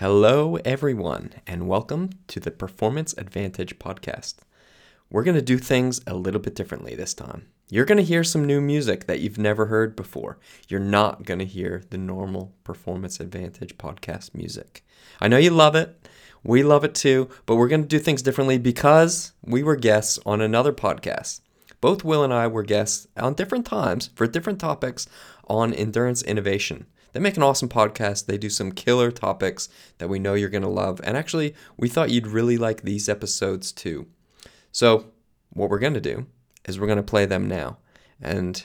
Hello, everyone, and welcome to the Performance Advantage podcast. We're going to do things a little bit differently this time. You're going to hear some new music that you've never heard before. You're not going to hear the normal Performance Advantage podcast music. I know you love it. We love it too, but we're going to do things differently because we were guests on another podcast. Both Will and I were guests on different times for different topics on endurance innovation. They make an awesome podcast. They do some killer topics that we know you're going to love. And actually, we thought you'd really like these episodes too. So, what we're going to do is we're going to play them now. And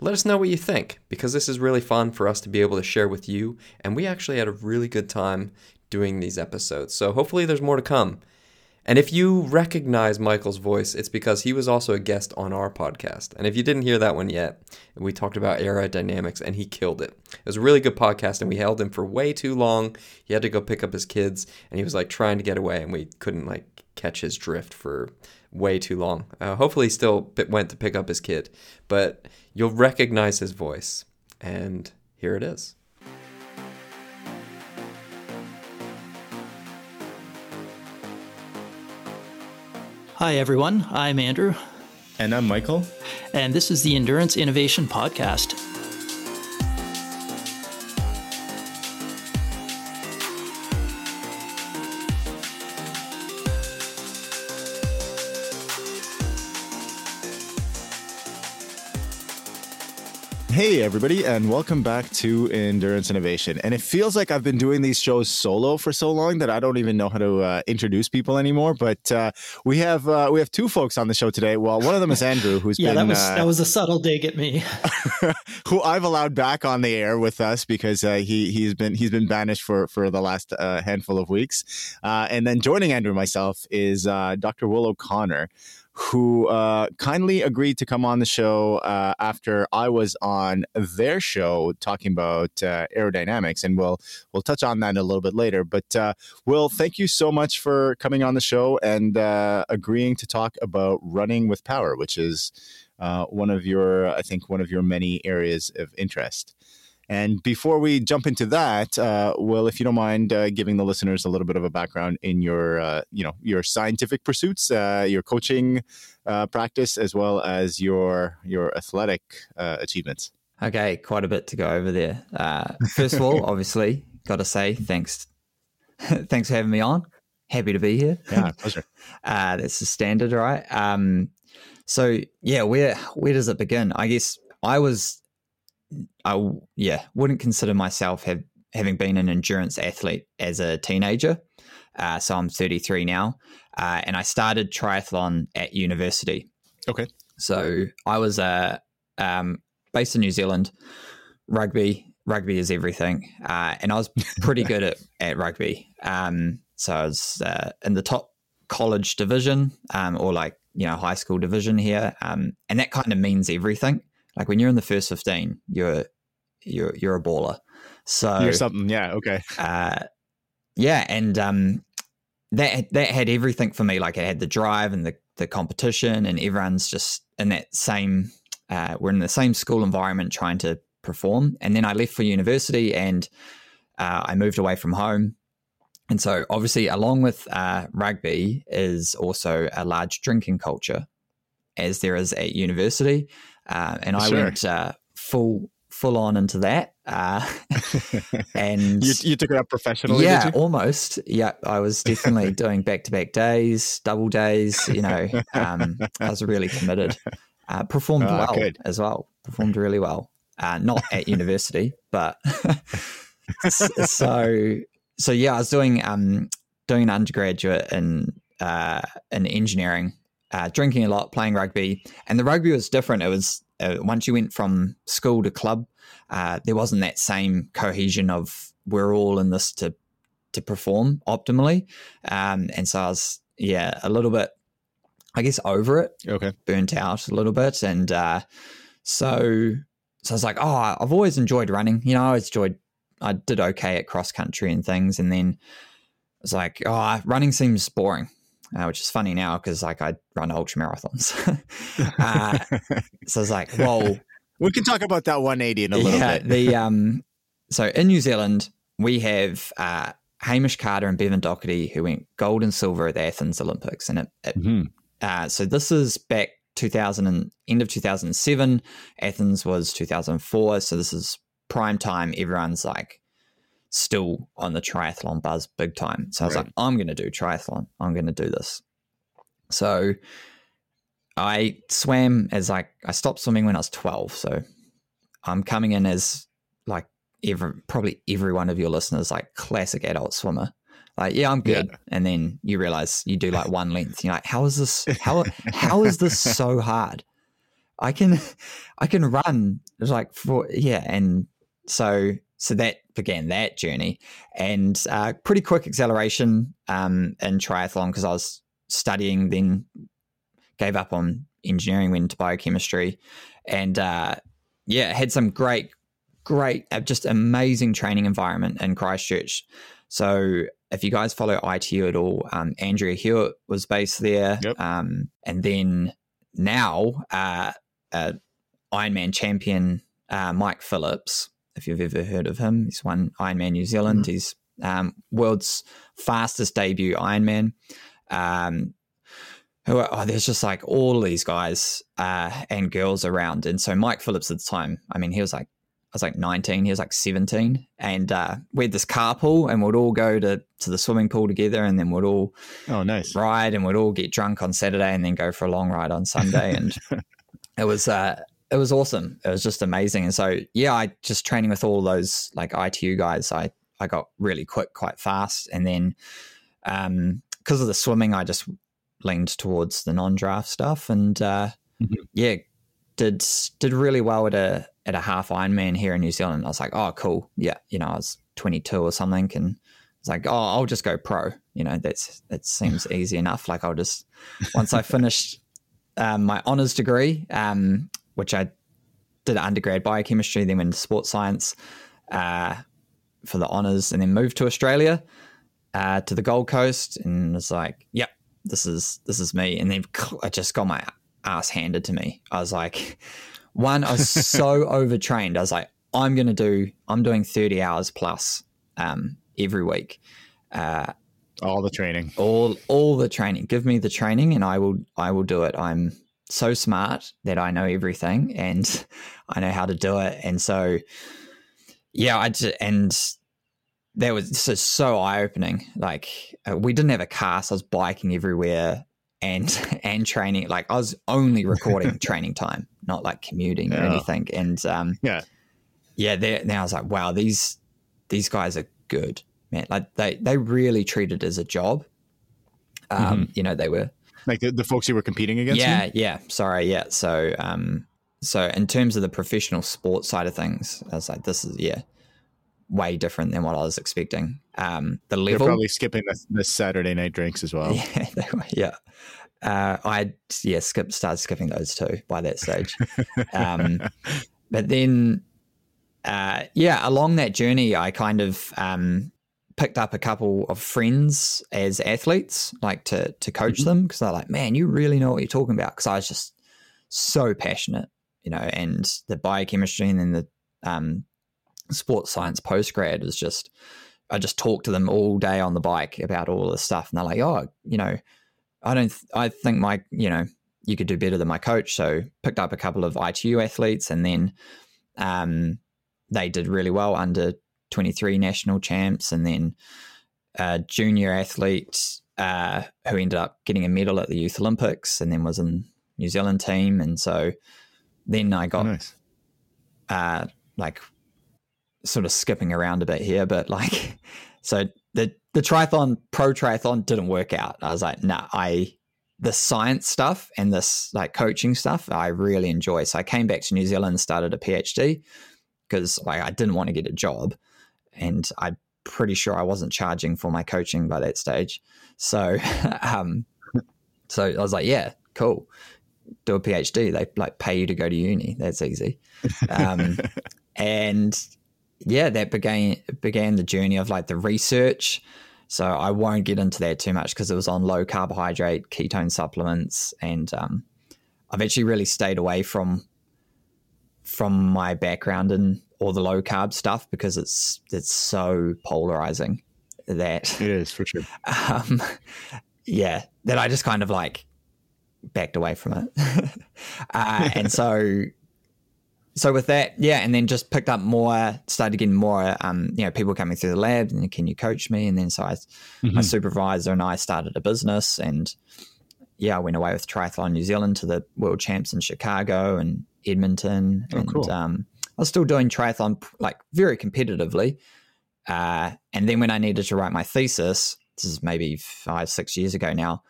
let us know what you think because this is really fun for us to be able to share with you. And we actually had a really good time doing these episodes. So, hopefully, there's more to come. And if you recognize Michael's voice, it's because he was also a guest on our podcast. And if you didn't hear that one yet, we talked about aerodynamics and he killed it. It was a really good podcast and we held him for way too long. He had to go pick up his kids and he was like trying to get away and we couldn't like catch his drift for way too long. Uh, hopefully, he still went to pick up his kid, but you'll recognize his voice. And here it is. Hi, everyone. I'm Andrew. And I'm Michael. And this is the Endurance Innovation Podcast. Hey, everybody, and welcome back to Endurance Innovation. And it feels like I've been doing these shows solo for so long that I don't even know how to uh, introduce people anymore. But uh, we have uh, we have two folks on the show today. Well, one of them is Andrew, who's yeah, been, that was uh, that was a subtle dig at me, who I've allowed back on the air with us because uh, he he's been he's been banished for for the last uh, handful of weeks. and then joining Andrew myself is Dr. Will O'Connor who uh, kindly agreed to come on the show uh, after I was on their show talking about uh, aerodynamics, and we'll we'll touch on that a little bit later. But uh, Will, thank you so much for coming on the show and uh, agreeing to talk about running with power, which is uh, one of your, I think, one of your many areas of interest. And before we jump into that, uh, Will, if you don't mind uh, giving the listeners a little bit of a background in your, uh, you know, your scientific pursuits, uh, your coaching uh, practice, as well as your your athletic uh, achievements. Okay, quite a bit to go over there. first of all, obviously, got to say thanks, thanks for having me on. Happy to be here. Yeah, pleasure. that's the standard, right? Um, so yeah, where where does it begin? I guess I was I yeah wouldn't consider myself have, having been an endurance athlete as a teenager. Uh, so I'm 33 now, uh, and I started triathlon at university. Okay. So I was uh, um, based in New Zealand. Rugby, rugby is everything, uh, and I was pretty good at, at rugby. Um, so I was uh, in the top college division, um, or like you know high school division here, um, and that kind of means everything. Like when you're in the first 15, you're you're you're a baller. So you're something, yeah, okay. Uh, yeah, and um, that that had everything for me. Like it had the drive and the the competition, and everyone's just in that same. Uh, we're in the same school environment trying to perform. And then I left for university, and uh, I moved away from home. And so, obviously, along with uh, rugby, is also a large drinking culture, as there is at university. Uh, and I sure. went uh, full full on into that. Uh, and you, you, took it up professionally. Yeah, almost. Yeah, I was definitely doing back to back days, double days. You know, um, I was really committed. Uh, performed oh, well good. as well. Performed really well. Uh, not at university, but so so yeah, I was doing um, doing an undergraduate in uh, in engineering uh, drinking a lot, playing rugby, and the rugby was different. It was uh, once you went from school to club, uh, there wasn't that same cohesion of we're all in this to to perform optimally, um, and so I was yeah a little bit, I guess, over it. Okay, burnt out a little bit, and uh, so so I was like, oh, I've always enjoyed running. You know, I always enjoyed. I did okay at cross country and things, and then I was like, oh, running seems boring uh, which is funny now because like I run ultra marathons. uh, so it's like, well, we can talk about that 180 in a little yeah, bit. the um, so in New Zealand we have uh, Hamish Carter and Bevan Docherty, who went gold and silver at the Athens Olympics. And it, it, Mhm. uh, so this is back 2000 and end of 2007. Athens was 2004. So this is prime time. Everyone's like still on the triathlon buzz big time. So I was Right. like, I'm going to do triathlon. I'm going to do this. So I swam as like, I stopped swimming when I was 12. So I'm coming in as like every, probably every one of your listeners, like classic adult swimmer. Like, yeah, I'm good. And then you realize you do like one length. You're like, how is this? How, how is this so hard? I can, I can run. It's like for, yeah. And so, so that began that journey and uh, pretty quick acceleration um, in triathlon because I was studying, then gave up on engineering, went into biochemistry, and uh, yeah, had some great, great, uh, just amazing training environment in Christchurch. So if you guys follow ITU at all, um, Andrea Hewitt was based there, Yep. um, and then now uh, uh, Ironman champion uh, Mike Phillips. If you've ever heard of him, he's won Ironman New Zealand. He's um, world's fastest debut Ironman. Um, who are, oh, there's just like all these guys uh, and girls around. And so Mike Phillips at the time, I mean, he was like, I was like 19, he was like 17. And uh, we had this carpool and we'd all go to, to the swimming pool together and then we'd all Oh, nice. ride and we'd all get drunk on Saturday and then go for a long ride on Sunday. And it was, uh, it was awesome. It was just amazing. And so, yeah, I just training with all those like ITU guys, I, I got really quick quite fast. And then, um, because of the swimming, I just leaned towards the non-draft stuff, and uh, Mhm. yeah, did did really well at a at a half Ironman here in New Zealand. I was like, oh, cool, yeah, you know, I was 22 or something, and it's like, oh, I'll just go pro. You know, that's that seems easy enough. Like I'll just once I finished um, my honors degree, um, which I did undergrad biochemistry, then went into sports science uh, for the honors, and then moved to Australia uh, to the Gold Coast, and was like, "Yep, this is this is me." And then I just got my ass handed to me. I was like, one, I was so overtrained. I was like, "I'm going to do. I'm doing 30 hours plus um, every week." Uh, All the training. all all the training. Give me the training, and I will I will do it. I'm so smart that I know everything and I know how to do it. And so, yeah, I just, and that was so, so eye opening. Like uh, we didn't have a car, so I was biking everywhere and and training. Like I was only recording training time, not like commuting or anything. And um, Yeah. yeah, there now I was like, wow, these these guys are good, man. Like they they really treat it as a job. Um, you know, they were Like the, the folks you were competing against? you? yeah, yeah. Sorry, yeah. So, um, so in terms of the professional sports side of things, I was like, this is yeah, way different than what I was expecting. Um, the They're level, probably skipping the, the Saturday night drinks as well. yeah, were, yeah. Uh, I yeah, skip started skipping those too by that stage. um, but then, uh, yeah, along that journey, I kind of um, picked up a couple of friends as athletes, like to to coach them because they're like, man, you really know what you're talking about. Because I was just so passionate, you know, and the biochemistry and then the um, sports science postgrad is just. I just talked to them all day on the bike about all this stuff, and they're like, "Oh, you know, I don't. Th- I think my, you know, you could do better than my coach." So picked up a couple of ITU athletes, and then um, they did really well under twenty three national champs, and then a junior athlete uh, who ended up getting a medal at the Youth Olympics, and then was in New Zealand team, and so then I Oh, got nice. uh, like sort of skipping around a bit here, but like, so the the triathlon pro triathlon didn't work out. I was like, nah, I the science stuff and this like coaching stuff I really enjoy. So I came back to New Zealand and started a PhD because like I didn't want to get a job, and I'm pretty sure I wasn't charging for my coaching by that stage. So, um, so I was like, yeah, cool. Do a PhD. They like pay you to go to uni. That's easy. Um, and yeah, that began began the journey of like the research. So I won't get into that too much because it was on low carbohydrate ketone supplements, and um, I've actually really stayed away from from my background in all the low carb stuff because it's it's so polarizing. that It is for sure. um, yeah, that I just kind of like backed away from it. uh, and so, so with that, yeah, and then just picked up more, started getting more, um, you know, people coming through the lab and can you coach me? And then so I, my Mhm. supervisor and I started a business and yeah, I went away with Triathlon New Zealand to the world champs in Chicago and Edmonton. Oh, and cool. um, I was still doing triathlon like very competitively. Uh, and then when I needed to write my thesis, this is maybe five, six years ago now,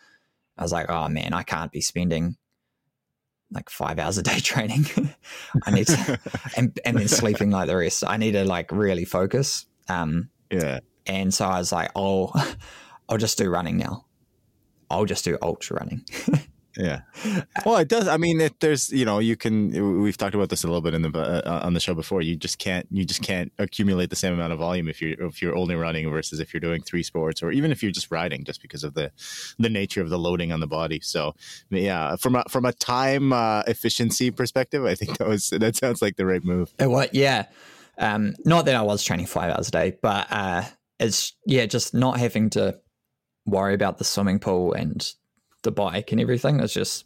I was like, oh man, I can't be spending like five hours a day training. I need to, and, and then sleeping like the rest. I need to like really focus. Um, Yeah. and so I was like, oh, I'll just do running now. I'll just do ultra running. Yeah. Well, it does. I mean, it, there's, you know, you can. We've talked about this a little bit in the uh, on the show before. You just can't. You just can't accumulate the same amount of volume if you're if you're only running versus if you're doing three sports or even if you're just riding, just because of the the nature of the loading on the body. So, yeah, from a from a time uh, efficiency perspective, I think that was that sounds like the right move. Uh, What? Yeah. Um, not that I was training five hours a day, but uh, it's yeah, just not having to worry about the swimming pool and the bike and everything. It's just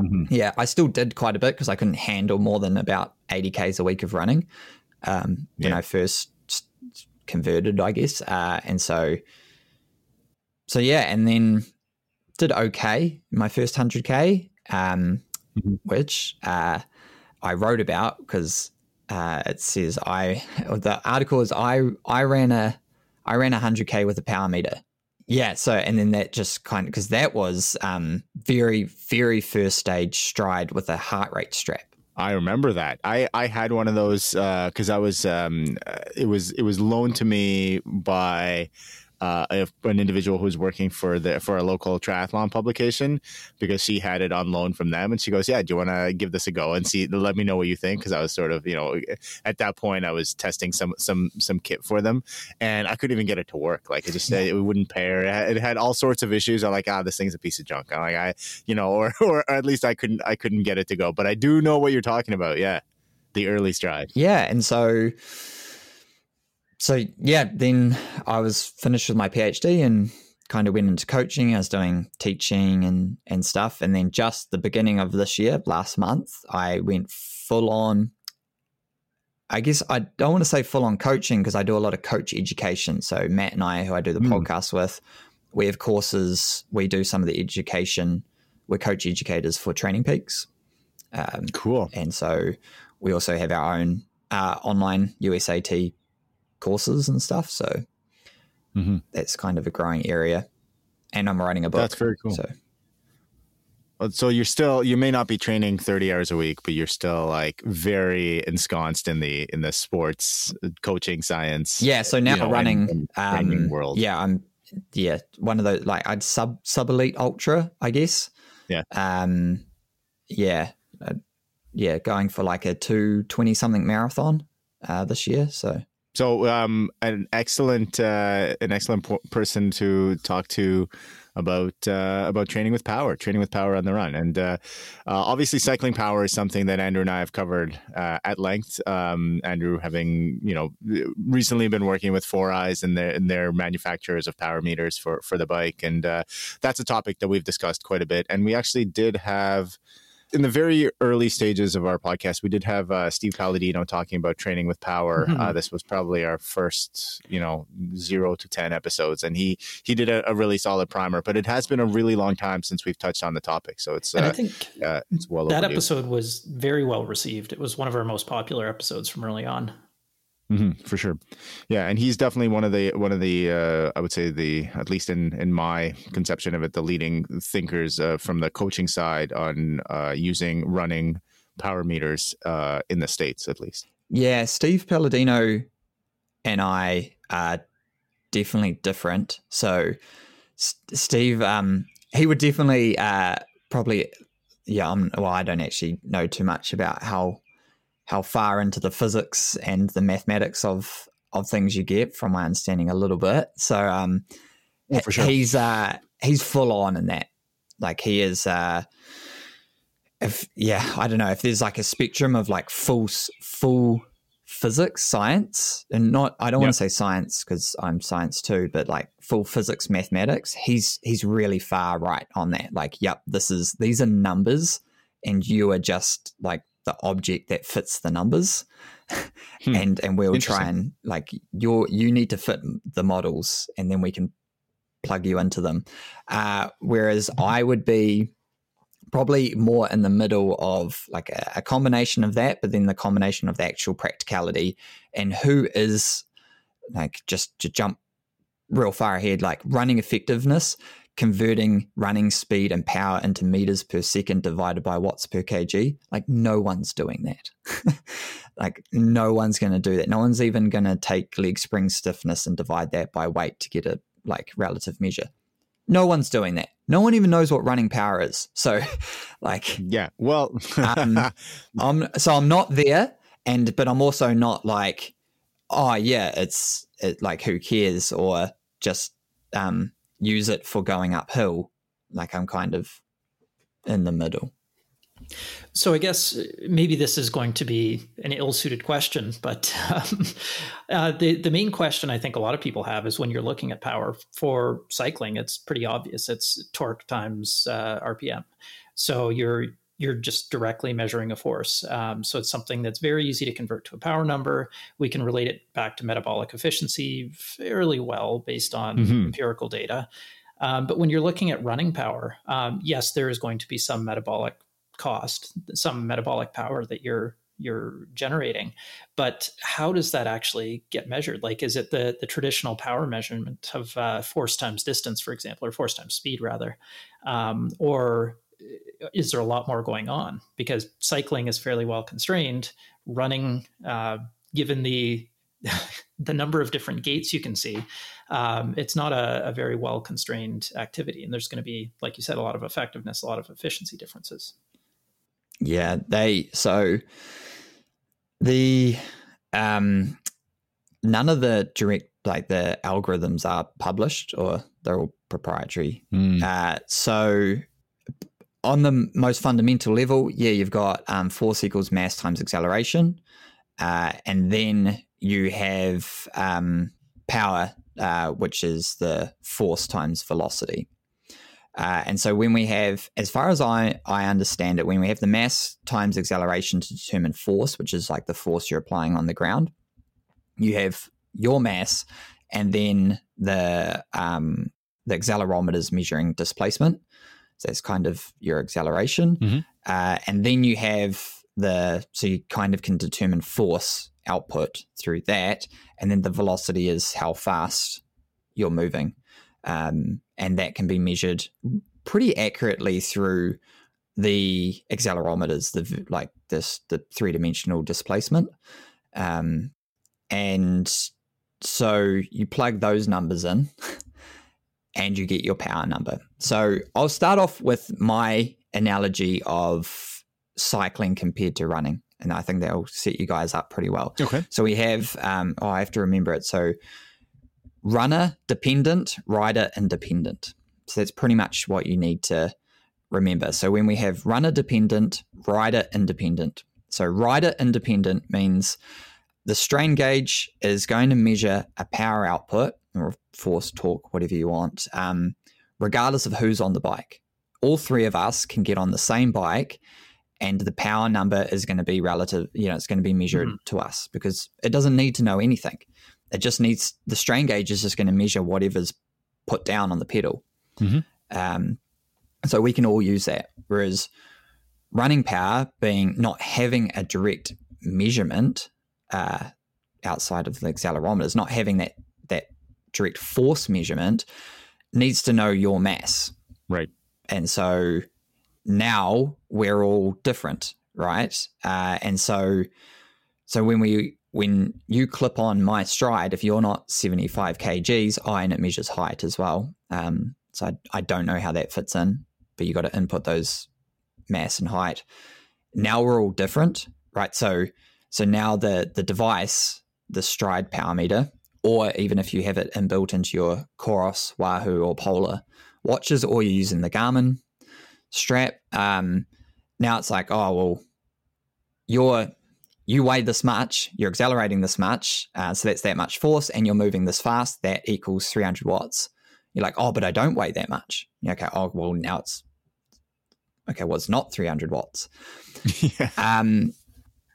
Mhm. yeah, I still did quite a bit because I couldn't handle more than about eighty k's a week of running um, when Yeah. I first converted, I guess. Uh, and so, so yeah, and then did okay my first hundred k, um, Mhm. which uh, I wrote about because uh, it says I the article is I I ran a I ran a hundred k with a power meter. Yeah, so and then that just kind of because that was um, very very first stage Stryd with a heart rate strap. I remember that. I, I had one of those because I was um, uh, it was it was loaned to me by uh, a, an individual who's working for the for a local triathlon publication because she had it on loan from them and she goes, yeah, do you want to give this a go and see? Let me know what you think because I was sort of you know at that point I was testing some some some kit for them and I couldn't even get it to work. Like it just it wouldn't pair. It had, it had all sorts of issues. I'm like, ah, this thing's a piece of junk. I'm like, I you know, or or at least I couldn't I couldn't get it to go. But I do know what you're talking about. Yeah, the early Stryd. Yeah, and so so yeah, then I was finished with my PhD and kind of went into coaching. I was doing teaching and and stuff, and then just the beginning of this year, last month, I went full on. I guess I don't want to say full on coaching because I do a lot of coach education. So Matt and I, who I do the Mm. podcast with, we have courses. We do some of the education. We're coach educators for Training Peaks. Um, Cool. and so we also have our own uh, online USAT courses and stuff. So Mhm. that's kind of a growing area. And I'm writing a book. That's very cool. So So you're still you may not be training 30 hours a week, but you're still like very ensconced in the in the sports uh, coaching science. yeah, so now you know, running, and- and um, world. yeah, I'm yeah one of those like I'd sub sub elite ultra, I guess. Yeah. Um, yeah, uh, yeah, going for like a two twenty something marathon uh, this year. So So, um, an excellent, uh, an excellent po- person to talk to about uh, about training with power, training with power on the run, and uh, uh, obviously, cycling power is something that Andrew and I have covered uh, at length. Um, Andrew, having you know recently been working with 4iiii and their and their manufacturers of power meters for for the bike, and uh, that's a topic that we've discussed quite a bit. And we actually did have in the very early stages of our podcast, we did have uh, Steve Palladino talking about training with power. Mhm. Uh, this was probably our first, you know, zero to ten episodes, and he he did a, a really solid primer. But it has been a really long time since we've touched on the topic, so it's And I uh, think uh, it's well that overdue. episode was very well received. It was one of our most popular episodes from early on. Hmm for sure. Yeah, and he's definitely one of the one of the uh, I would say the at least in in my conception of it, the leading thinkers uh, from the coaching side on uh, using running power meters uh, in the states, at least. Yeah, Steve Palladino and I are definitely different. So S- Steve, um, he would definitely uh, probably, yeah. I'm, well, I don't actually know too much about how how far into the physics and the mathematics of of things you get, from my understanding, a little bit. So um, for sure. he's uh, he's full on in that. Like he is. Uh, if yeah, I don't know if there's like a spectrum of like full full physics, science, and not I don't Yep. want to say science because I'm science too, but like full physics, mathematics, he's he's really far right on that. Like, yep, this is these are numbers, and you are just like the object that fits the numbers. Hmm. and and we'll try and like you're you need to fit the models and then we can plug you into them uh, whereas i would be probably more in the middle of like a, a combination of that but then the combination of the actual practicality and who is like just to jump real far ahead like running effectiveness converting running speed and power into meters per second divided by watts per kg like no one's doing that. Like no one's going to do that. No one's even going to take leg spring stiffness and divide that by weight to get a like relative measure. No one's doing that. No one even knows what running power is. So like Yeah. Well, Um, I'm so I'm not there, and but I'm also not like, oh yeah, it's it, like who cares, or just um, use it for going uphill. Like I'm kind of in the middle. So I guess uh, maybe this is going to be an ill-suited question, but um, uh, the the main question I think a lot of people have is when you're looking at power for cycling, it's pretty obvious. It's torque times uh, RPM. So you're you're just directly measuring a force. Um, so it's something that's very easy to convert to a power number. We can relate it back to metabolic efficiency fairly well based on Mhm. empirical data. Um, but when you're looking at running power, um, yes, there is going to be some metabolic cost, some metabolic power that you're you're generating. But how does that actually get measured? Like, is it the the traditional power measurement of uh, force times distance, for example, or force times speed, rather, um, or is there a lot more going on? Because cycling is fairly well constrained. Running, uh, given the the number of different gaits you can see, um, it's not a, a very well constrained activity, and there's going to be, like you said, a lot of effectiveness, a lot of efficiency differences. Yeah, they so the um none of the direct like the algorithms are published or they're all proprietary. Hmm. Uh, so on the most fundamental level, yeah, you've got um, force equals mass times acceleration, uh, and then you have um, power, uh, which is the force times velocity. Uh, and so when we have, as far as I, I understand it, when we have the mass times acceleration to determine force, which is like the force you're applying on the ground, you have your mass, and then the um, the accelerometer is measuring displacement. So that's kind of your acceleration. Mhm. Uh, and then you have the, so you kind of can determine force output through that. And then the velocity is how fast you're moving. Um, and that can be measured pretty accurately through the accelerometers, the like this, the three dimensional displacement. Um, and so you plug those numbers in and you get your power number. So I'll start off with my analogy of cycling compared to running. And I think that'll set you guys up pretty well. Okay. So we have, um, oh, I have to remember it. So runner dependent, rider independent. So that's pretty much what you need to remember. So when we have runner dependent, rider independent. So rider independent means the strain gauge is going to measure a power output or force, torque, whatever you want, um, regardless of who's on the bike. All three of us can get on the same bike and the power number is going to be relative, you know, it's going to be measured Mhm. to us because it doesn't need to know anything. It just needs the strain gauge is just going to measure whatever's put down on the pedal. Mhm. Um, so we can all use that. Whereas running power being not having a direct measurement uh, outside of the accelerometers, not having that direct force measurement, needs to know your mass. Right. And so now we're all different, right? Uh, and so so when we when you clip on my Stryd, if you're not 75 kgs, oh, and it measures height as well. Um, so I, I don't know how that fits in, but you got to input those mass and height. Now we're all different, right? So so now the the device, the stride power meter, or even if you have it inbuilt into your Coros, Wahoo, or Polar watches, or you're using the Garmin strap, um, now it's like, oh well, your you weigh this much, you're accelerating this much, uh, so that's that much force, and you're moving this fast, that equals 300 watts. You're like, oh, but I don't weigh that much. You're okay, oh, well, now it's okay. Well, it's not 300 watts. yeah. Um,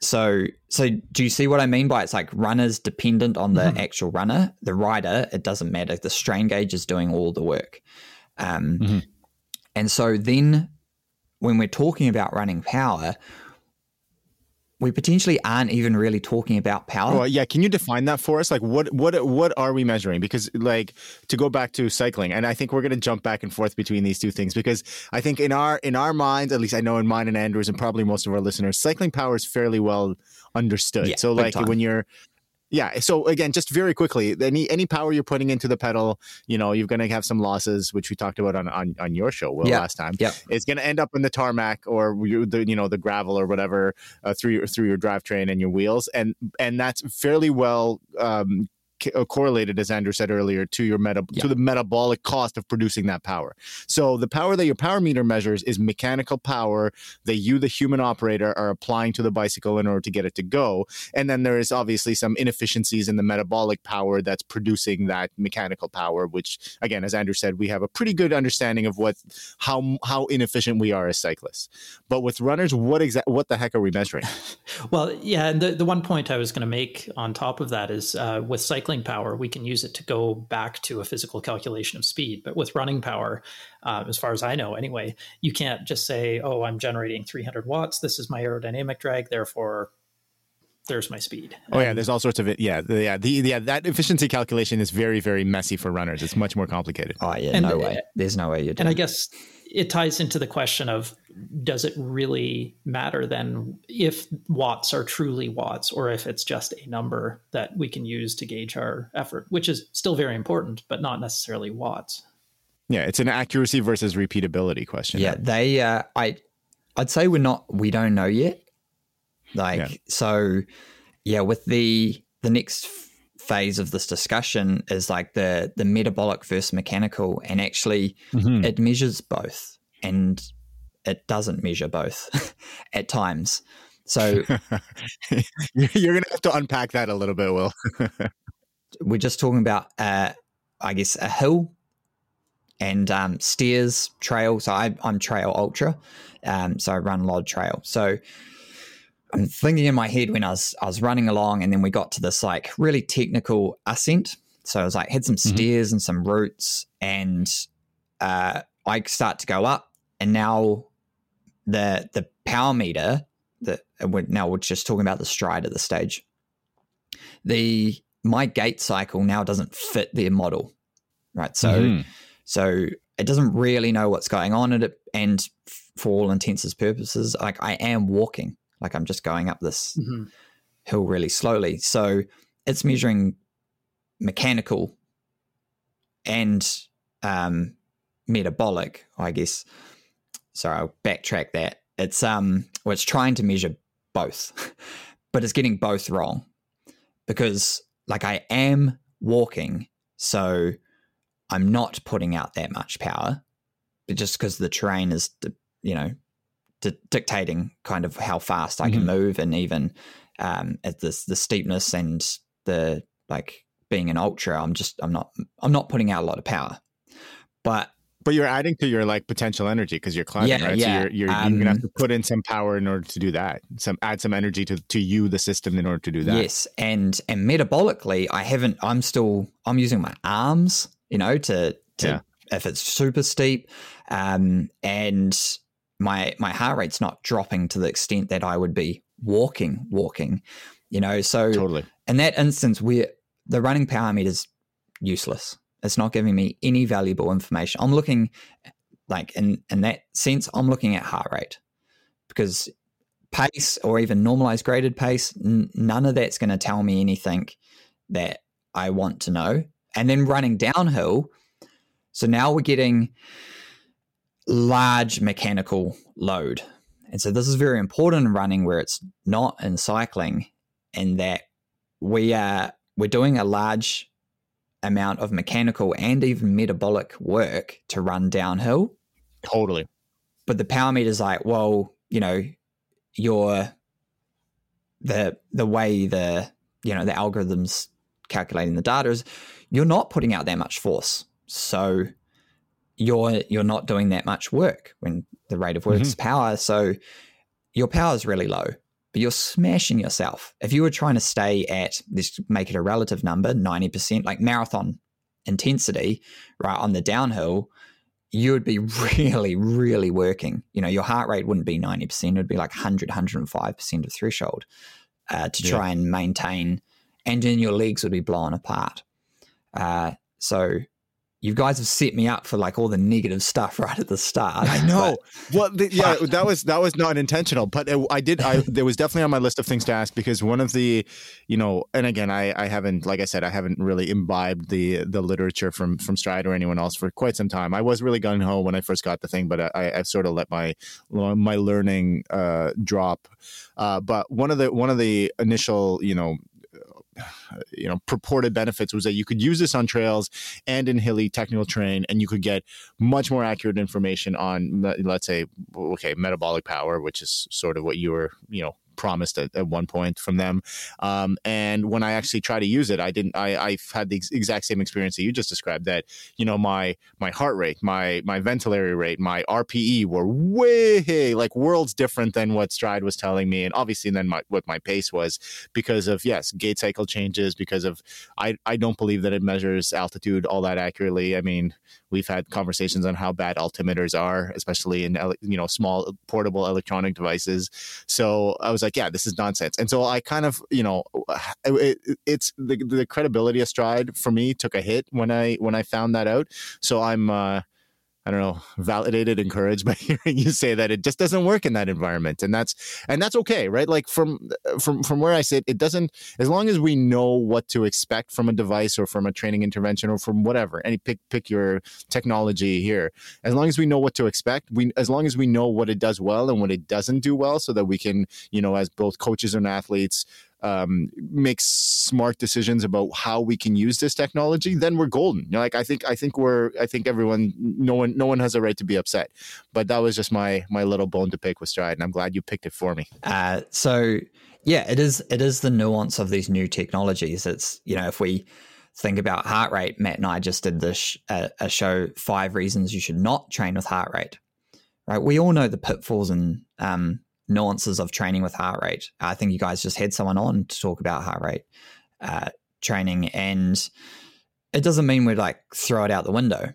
so, so do you see what I mean by it's like runners dependent on the Mhm. actual runner, the rider, it doesn't matter. The strain gauge is doing all the work. Um, Mhm. And so then when we're talking about running power, we potentially aren't even really talking about power. Well, yeah. Can you define that for us? Like, what what what are we measuring? Because, like, to go back to cycling, and I think we're going to jump back and forth between these two things because I think in our in our minds, at least I know in mine and Andrew's, and probably most of our listeners, cycling power is fairly well understood. Yeah, so, like, when you're yeah. So again, just very quickly, any any power you're putting into the pedal, you know, you're going to have some losses, which we talked about on on, on your show, Will, Yeah, last time. yep. It's going to end up in the tarmac or you, the you know the gravel or whatever uh, through your through your drivetrain and your wheels, and and that's fairly well um, correlated, as Andrew said earlier, to your meta Yeah. to the metabolic cost of producing that power. So the power that your power meter measures is mechanical power that you, the human operator, are applying to the bicycle in order to get it to go. And then there is obviously some inefficiencies in the metabolic power that's producing that mechanical power, which again, as Andrew said, we have a pretty good understanding of what how how inefficient we are as cyclists. But with runners, what exact what the heck are we measuring? Well, yeah, and the, the one point I was going to make on top of that is uh, with cycling power, we can use it to go back to a physical calculation of speed. But with running power, uh, as far as I know anyway, you can't just say, oh, I'm generating 300 watts. This is my aerodynamic drag. Therefore, there's my speed. Oh yeah, And- there's all sorts of it. Yeah, the, yeah, the, yeah. That efficiency calculation is very, very messy for runners. It's much more complicated. oh, yeah, And- no way. There's no way you're Doing And I guess it ties into the question of does it really matter then if watts are truly watts or if it's just a number that we can use to gauge our effort, which is still very important, but not necessarily watts. Yeah, it's an accuracy versus repeatability question. Yeah, they. Uh, I, I'd say we're not. We don't know yet. Like Yeah. so, yeah. With the the next phase of this discussion is like the the metabolic versus mechanical, and actually Mhm. it measures both, and it doesn't measure both at times. So You're gonna have to unpack that a little bit, Will. we're just talking about, uh, I guess, a hill and um, stairs, trail. So I, I'm trail ultra, um, so I run a lot of trail. So I'm thinking in my head when I was I was running along, and then we got to this like really technical ascent. So I was like had some Mhm. stairs and some roots, and uh, I start to go up, and now the the power meter that we're, now we're just talking about the Stryd at the stage. The my gait cycle now doesn't fit their model, right? So Mhm. so it doesn't really know what's going on in it, and for all intents and purposes, like I am walking, like I'm just going up this Mhm. hill really slowly. So it's measuring mechanical and um, metabolic, I guess. So I'll backtrack that. It's um, well, it's trying to measure both, but it's getting both wrong because, like, I am walking, so I'm not putting out that much power, but just because the terrain is, you know, di- dictating kind of how fast I can Mhm. move, and even um, at the the steepness and the like being an ultra, I'm just I'm not I'm not putting out a lot of power, but But you're adding to your like potential energy because you're climbing, Yeah, right? yeah. So you're you're, you're gonna have Um, to put in some power in order to do that. Some add some energy to to you, the system, in order to do that. Yes, and and metabolically, I haven't. I'm still. I'm using my arms, you know, to to Yeah. if it's super steep, um, and my my heart rate's not dropping to the extent that I would be walking, walking, you know. So Totally. in that instance, where the running power meter is useless. It's not giving me any valuable information. I'm looking like in in that sense, I'm looking at heart rate because pace or even normalized graded pace, n- none of that's going to tell me anything that I want to know. And then running downhill, so now we're getting large mechanical load. And so this is very important in running where it's not in cycling in that we are we're doing a large amount of mechanical and even metabolic work to run downhill Totally. but the power meter's like, well, you know, your the the way the you know the algorithms calculating the data is you're not putting out that much force so you're you're not doing that much work when the rate of work is Mm-hmm. power so your power is really low but you're smashing yourself if you were trying to stay at let's make it a relative number 90% like marathon intensity right on the downhill you would be really really working you know your heart rate wouldn't be 90% it would be like 100 105% of threshold uh, to Yeah. try and maintain and then your legs would be blown apart uh, so you guys have set me up for like all the negative stuff right at the start I know. but- well, the, yeah, that was that was not intentional, but it, I did. I there was definitely on my list of things to ask because one of the, you know, and again, I I haven't, like I said, I haven't really imbibed the the literature from from Stryd or anyone else for quite some time. I was really gung ho when I first got the thing, but I I've sort of let my my learning uh, drop. Uh, but one of the one of the initial, you know. You know, purported benefits was that you could use this on trails and in hilly technical terrain, and you could get much more accurate information on, let- let's say, okay, metabolic power, which is sort of what you were, you know, promised at, at one point from them. Um, and when I actually try to use it, I didn't. I, I've had the ex- exact same experience that you just described. That you know, my my heart rate, my my ventilatory rate, my RPE were way like worlds different than what Stryd was telling me, and obviously then my, what my pace was because of yes, gait cycle changes. Because of I I don't believe that it measures altitude all that accurately. I mean, we've had conversations on how bad altimeters are, especially in you know small portable electronic devices. So I was like, yeah, this is nonsense. And so I kind of you know it, it- it's the the credibility of Stryd for me took a hit when I when I found that out. So I'm. uh I don't know, validated, encouraged by hearing you say that it just doesn't work in that environment, and that's and that's okay, right? Like from from from where I sit, it doesn't. As long as we know what to expect from a device or from a training intervention or from whatever, any pick pick your technology here. As long as we know what to expect, we as long as we know what it does well and what it doesn't do well, so that we can, you know, as both coaches and athletes, um, make smart decisions about how we can use this technology, then we're golden. You know, like I think, I think we're, I think everyone, no one, no one has a right to be upset. But that was just my my little bone to pick with Stryd, and I'm glad you picked it for me. Uh, so yeah, it is it is the nuance of these new technologies. It's you know if we think about heart rate, Matt and I just did this uh, a show five reasons you should not train with heart rate. Right, we all know the pitfalls and um, nuances of training with heart rate. I think you guys just had someone on to talk about heart rate uh, training, and it doesn't mean we like throw it out the window,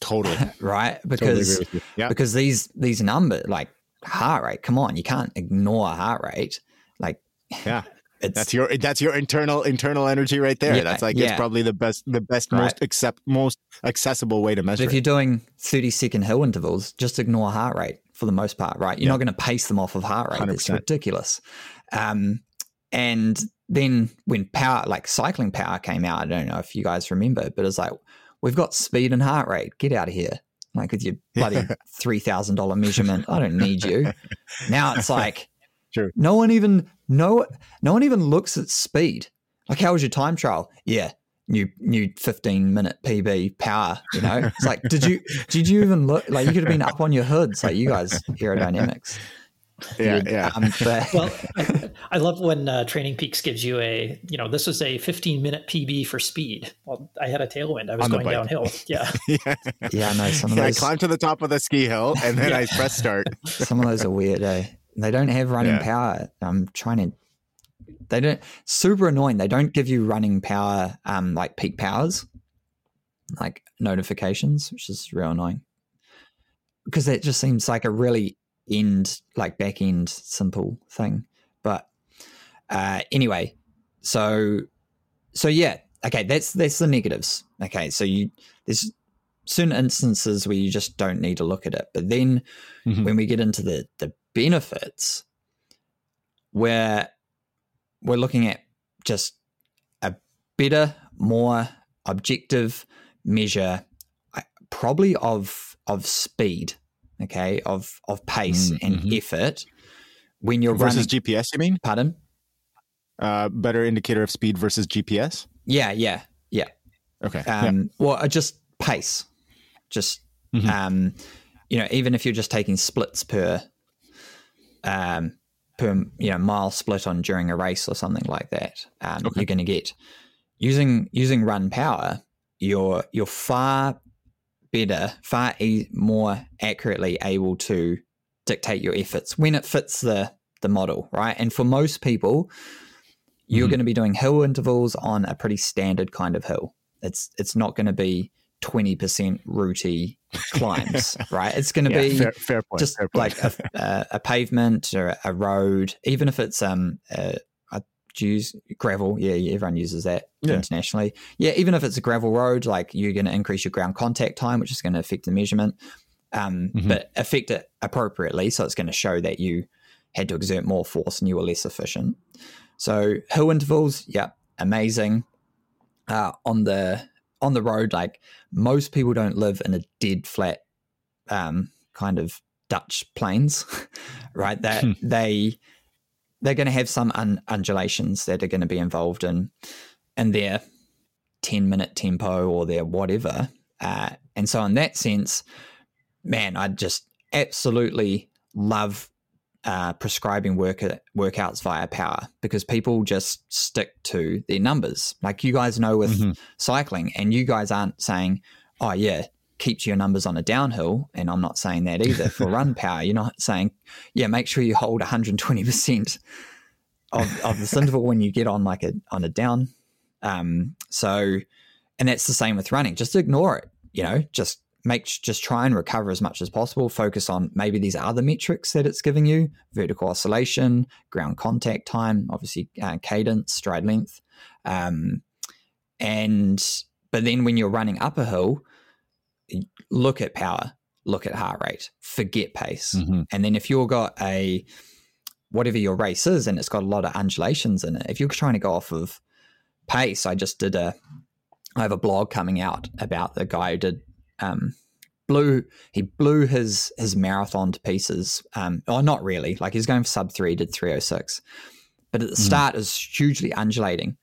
Totally, right? Because you. Yeah, because these these numbers like heart rate come on you can't ignore heart rate like Yeah. it's that's your that's your internal internal energy right there. Yeah, that's like yeah. it's probably the best the best Right. most accept most accessible way to measure. but if it. you're doing 30 second hill intervals just ignore heart rate for the most part right? You're Yeah. not going to pace them off of heart rate. It's 100%. ridiculous. Um and then when power like cycling power came out i don't know if you guys remember but it's like we've got speed and heart rate. Get out of here. Like with your bloody $3000 measurement i don't need you. Now it's like True. no one even no no one even looks at speed. Like how was your time trial? Yeah new new 15 minute pb power you know it's like did you did you even look like you could have been up on your hoods like you guys aerodynamics yeah, You'd- yeah. um, but- Well, I, I love when uh, Training Peaks gives you a, you know, this was a 15 minute PB for speed. Well, I had a tailwind. I was going bike. downhill. Yeah. yeah. yeah no some of Yeah, I climbed to the top of the ski hill and then Yeah. I press start. some of those are weird eh? they don't have running Yeah. power i'm trying to they don't super annoying. They don't give you running power um like peak powers like notifications which is real annoying. Because that just seems like a really end like back end simple thing. But uh anyway so so yeah okay that's that's the negatives. Okay so you there's certain instances where you just don't need to look at it. But then Mhm. when we get into the the benefits where we're looking at just a better more objective measure uh, probably of of speed okay of of pace Mm, and mhm. effort when you're versus running GPS, you mean? pardon Uh, better indicator of speed versus GPS. yeah yeah yeah Okay. yeah. um well uh, just pace just Mhm. um you know even if you're just taking splits per um per you know mile split on during a race or something like that, um, okay. you're going to get using using run power. You're you're far better, far e- more accurately able to dictate your efforts when it fits the the model, right? And for most people, you're mm-hmm. going to be doing hill intervals on a pretty standard kind of hill. It's it's not going to be 20% rooty climbs, right? It's going to yeah, be fair, fair point, just fair point. like a, a, pavement or a road, even if it's um a, a use gravel. Yeah, everyone uses that yeah. internationally. Yeah, even if it's a gravel road, like you're going to increase your ground contact time, which is going to affect the measurement, um, mm-hmm. but affect it appropriately. So it's going to show that you had to exert more force and you were less efficient. So hill intervals, yeah, amazing. Uh, on the on the road, like most people don't live in a dead flat um, kind of Dutch plains, right? That hmm. they they're going to have some un- undulations that are going to be involved in in their ten minute tempo or their whatever. Uh, and so, in that sense, man, I just absolutely love uh, prescribing work, workouts via power because people just stick to their numbers. Like you guys know with mm-hmm. cycling, and you guys aren't saying, oh, yeah, keep to your numbers on a downhill. And I'm not saying that either for run power. You're not saying, yeah, make sure you hold 120% of, of the interval when you get on like a on a down. Um, so, and that's the same with running. Just ignore it. You know, just make just try and recover as much as possible. Focus on maybe these other metrics that it's giving you: vertical oscillation, ground contact time, obviously uh, cadence, stride length, um, and but then when you're running up a hill, look at power, look at heart rate, forget pace, mm-hmm. and then if you've got a whatever your race is and it's got a lot of undulations in it, if you're trying to go off of pace, I just did a I have a blog coming out about the guy who did um, blew he blew his his marathon to pieces. Um, oh, not really. Like he's going for sub three, did three oh six, but at the mm. start is hugely undulating,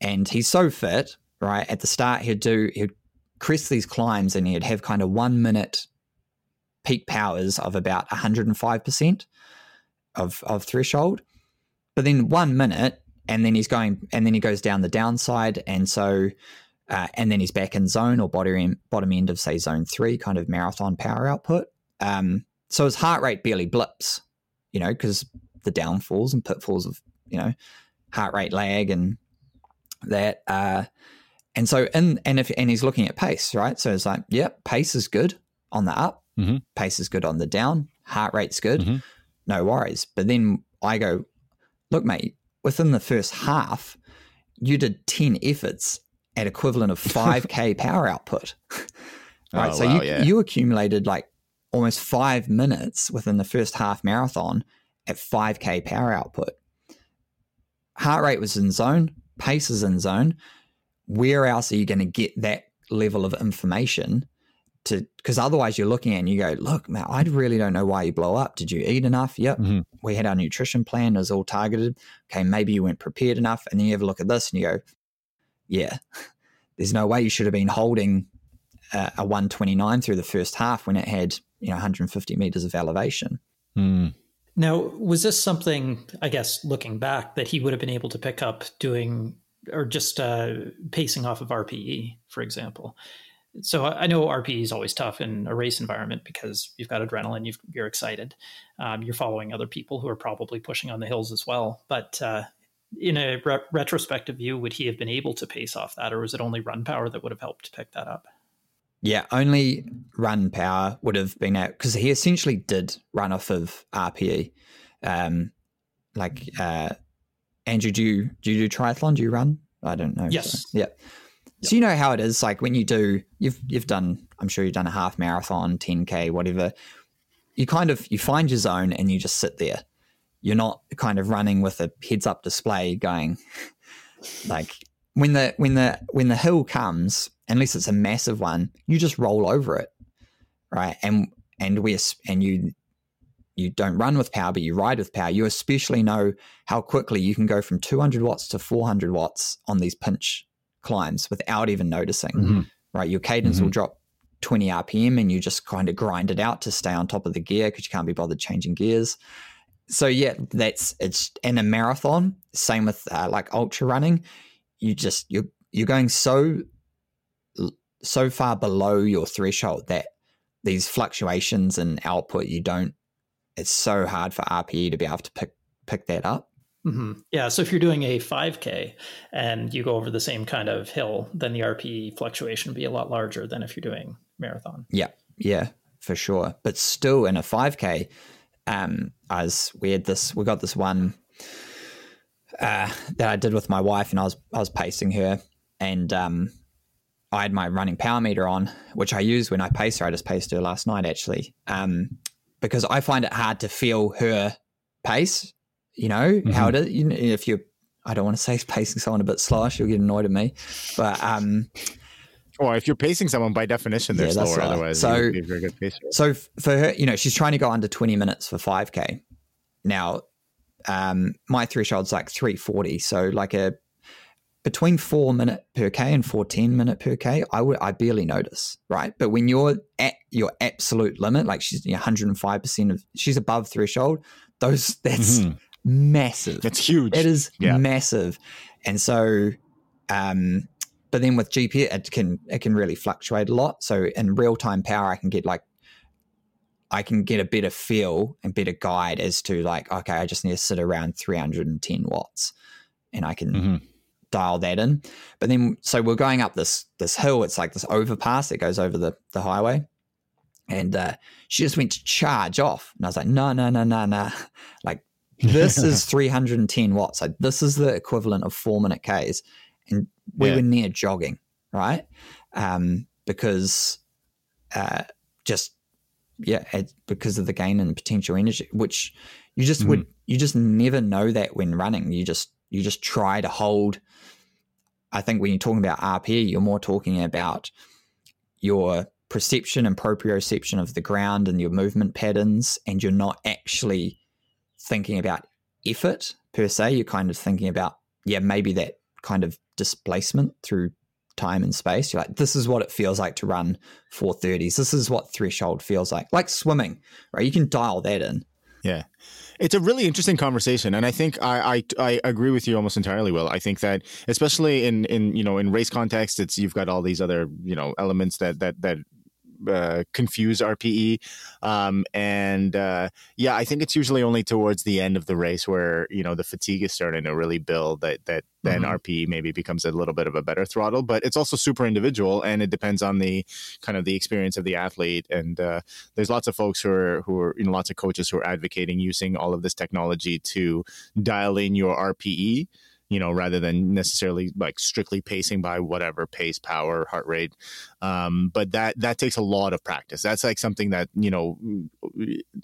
and he's so fit. Right at the start, he'd do he'd crest these climbs, and he'd have kind of one minute peak powers of about 105 percent of of threshold, but then one minute, and then he's going, and then he goes down the downside, and so uh, and then he's back in zone or bottom bottom end of say zone three, kind of marathon power output. Um, so his heart rate barely blips, you know, because the downfalls and pitfalls of you know heart rate lag and that. Uh, and so and and if and he's looking at pace, right? So it's like, yep, pace is good on the up, mm-hmm. pace is good on the down, heart rate's good, mm-hmm. no worries. But then I go, look, mate, within the first half, you did ten efforts at equivalent of 5k power output. right. Oh, so wow, you, yeah. you accumulated like almost five minutes within the first half marathon at 5k power output. Heart rate was in zone, pace is in zone. Where else are you going to get that level of information to because otherwise you're looking at and you go, look, man, I really don't know why you blow up. Did you eat enough? Yep. Mm-hmm. We had our nutrition plan, it was all targeted. Okay, maybe you weren't prepared enough. And then you have a look at this and you go, yeah, there's no way you should have been holding a, a 129 through the first half when it had you know 150 meters of elevation. Mm. Now, was this something, I guess, looking back, that he would have been able to pick up doing or just uh, pacing off of RPE, for example? So I know RPE is always tough in a race environment because you've got adrenaline, you are excited, um, you're following other people who are probably pushing on the hills as well. But uh, in a re- retrospective view, would he have been able to pace off that, or was it only run power that would have helped pick that up? Yeah, only run power would have been out because he essentially did run off of RPE. Um, like uh, Andrew, do you do you do triathlon? Do you run? I don't know. Yes. So, yeah. So you know how it is. Like when you do, you've you've done. I'm sure you've done a half marathon, 10k, whatever. You kind of you find your zone and you just sit there you're not kind of running with a heads up display going like when the when the when the hill comes unless it's a massive one you just roll over it right and and we and you you don't run with power but you ride with power you especially know how quickly you can go from 200 watts to 400 watts on these pinch climbs without even noticing mm-hmm. right your cadence mm-hmm. will drop 20 rpm and you just kind of grind it out to stay on top of the gear because you can't be bothered changing gears so yeah, that's it's in a marathon. Same with uh, like ultra running. You just you're you're going so so far below your threshold that these fluctuations in output you don't. It's so hard for RPE to be able to pick pick that up. Mm-hmm. Yeah. So if you're doing a 5K and you go over the same kind of hill, then the RPE fluctuation would be a lot larger than if you're doing marathon. Yeah. Yeah, for sure. But still in a 5K, um, as we had this, we got this one uh, that I did with my wife, and I was I was pacing her, and um, I had my running power meter on, which I use when I pace her. I just paced her last night actually, um, because I find it hard to feel her pace. You know mm-hmm. how it is. You know, if you, I don't want to say pacing someone a bit slow, she'll get annoyed at me, but um, or if you're pacing someone by definition, they're yeah, slower. Otherwise, so so for her, you know, she's trying to go under 20 minutes for 5k. Now, um, my threshold's like 340, so like a between four minute per k and 14 minute per k, I would I barely notice, right? But when you're at your absolute limit, like she's 105 percent of she's above threshold, those that's mm-hmm. massive. That's huge. It is yeah. massive, and so um but then with GP, it can it can really fluctuate a lot. So in real time power, I can get like I can get a better feel and better guide as to like, okay, I just need to sit around 310 watts, and I can mm-hmm. dial that in. But then, so we're going up this this hill. It's like this overpass that goes over the the highway, and uh, she just went to charge off, and I was like, no, no, no, no, no, like this is 310 watts. Like this is the equivalent of four minute Ks we yeah. were near jogging, right? Um, because uh, just yeah, because of the gain in potential energy, which you just mm. would you just never know that when running. You just you just try to hold. I think when you're talking about RPE, you're more talking about your perception and proprioception of the ground and your movement patterns, and you're not actually thinking about effort per se. You're kind of thinking about yeah, maybe that kind of displacement through time and space. You're like, this is what it feels like to run 430s. This is what threshold feels like. Like swimming, right? You can dial that in. Yeah. It's a really interesting conversation, and I think I, I, I agree with you almost entirely. Will I think that especially in in you know in race context, it's you've got all these other you know elements that that that uh, confuse RPE. Um, and uh, yeah, I think it's usually only towards the end of the race where you know the fatigue is starting to really build that that then mm-hmm. RPE maybe becomes a little bit of a better throttle. But it's also super individual, and it depends on the kind of the experience of the athlete. And uh, there's lots of folks who are who are you know lots of coaches who are advocating using all of this technology to dial in your RPE you know, rather than necessarily like strictly pacing by whatever pace, power, heart rate. Um, but that that takes a lot of practice. That's like something that you know,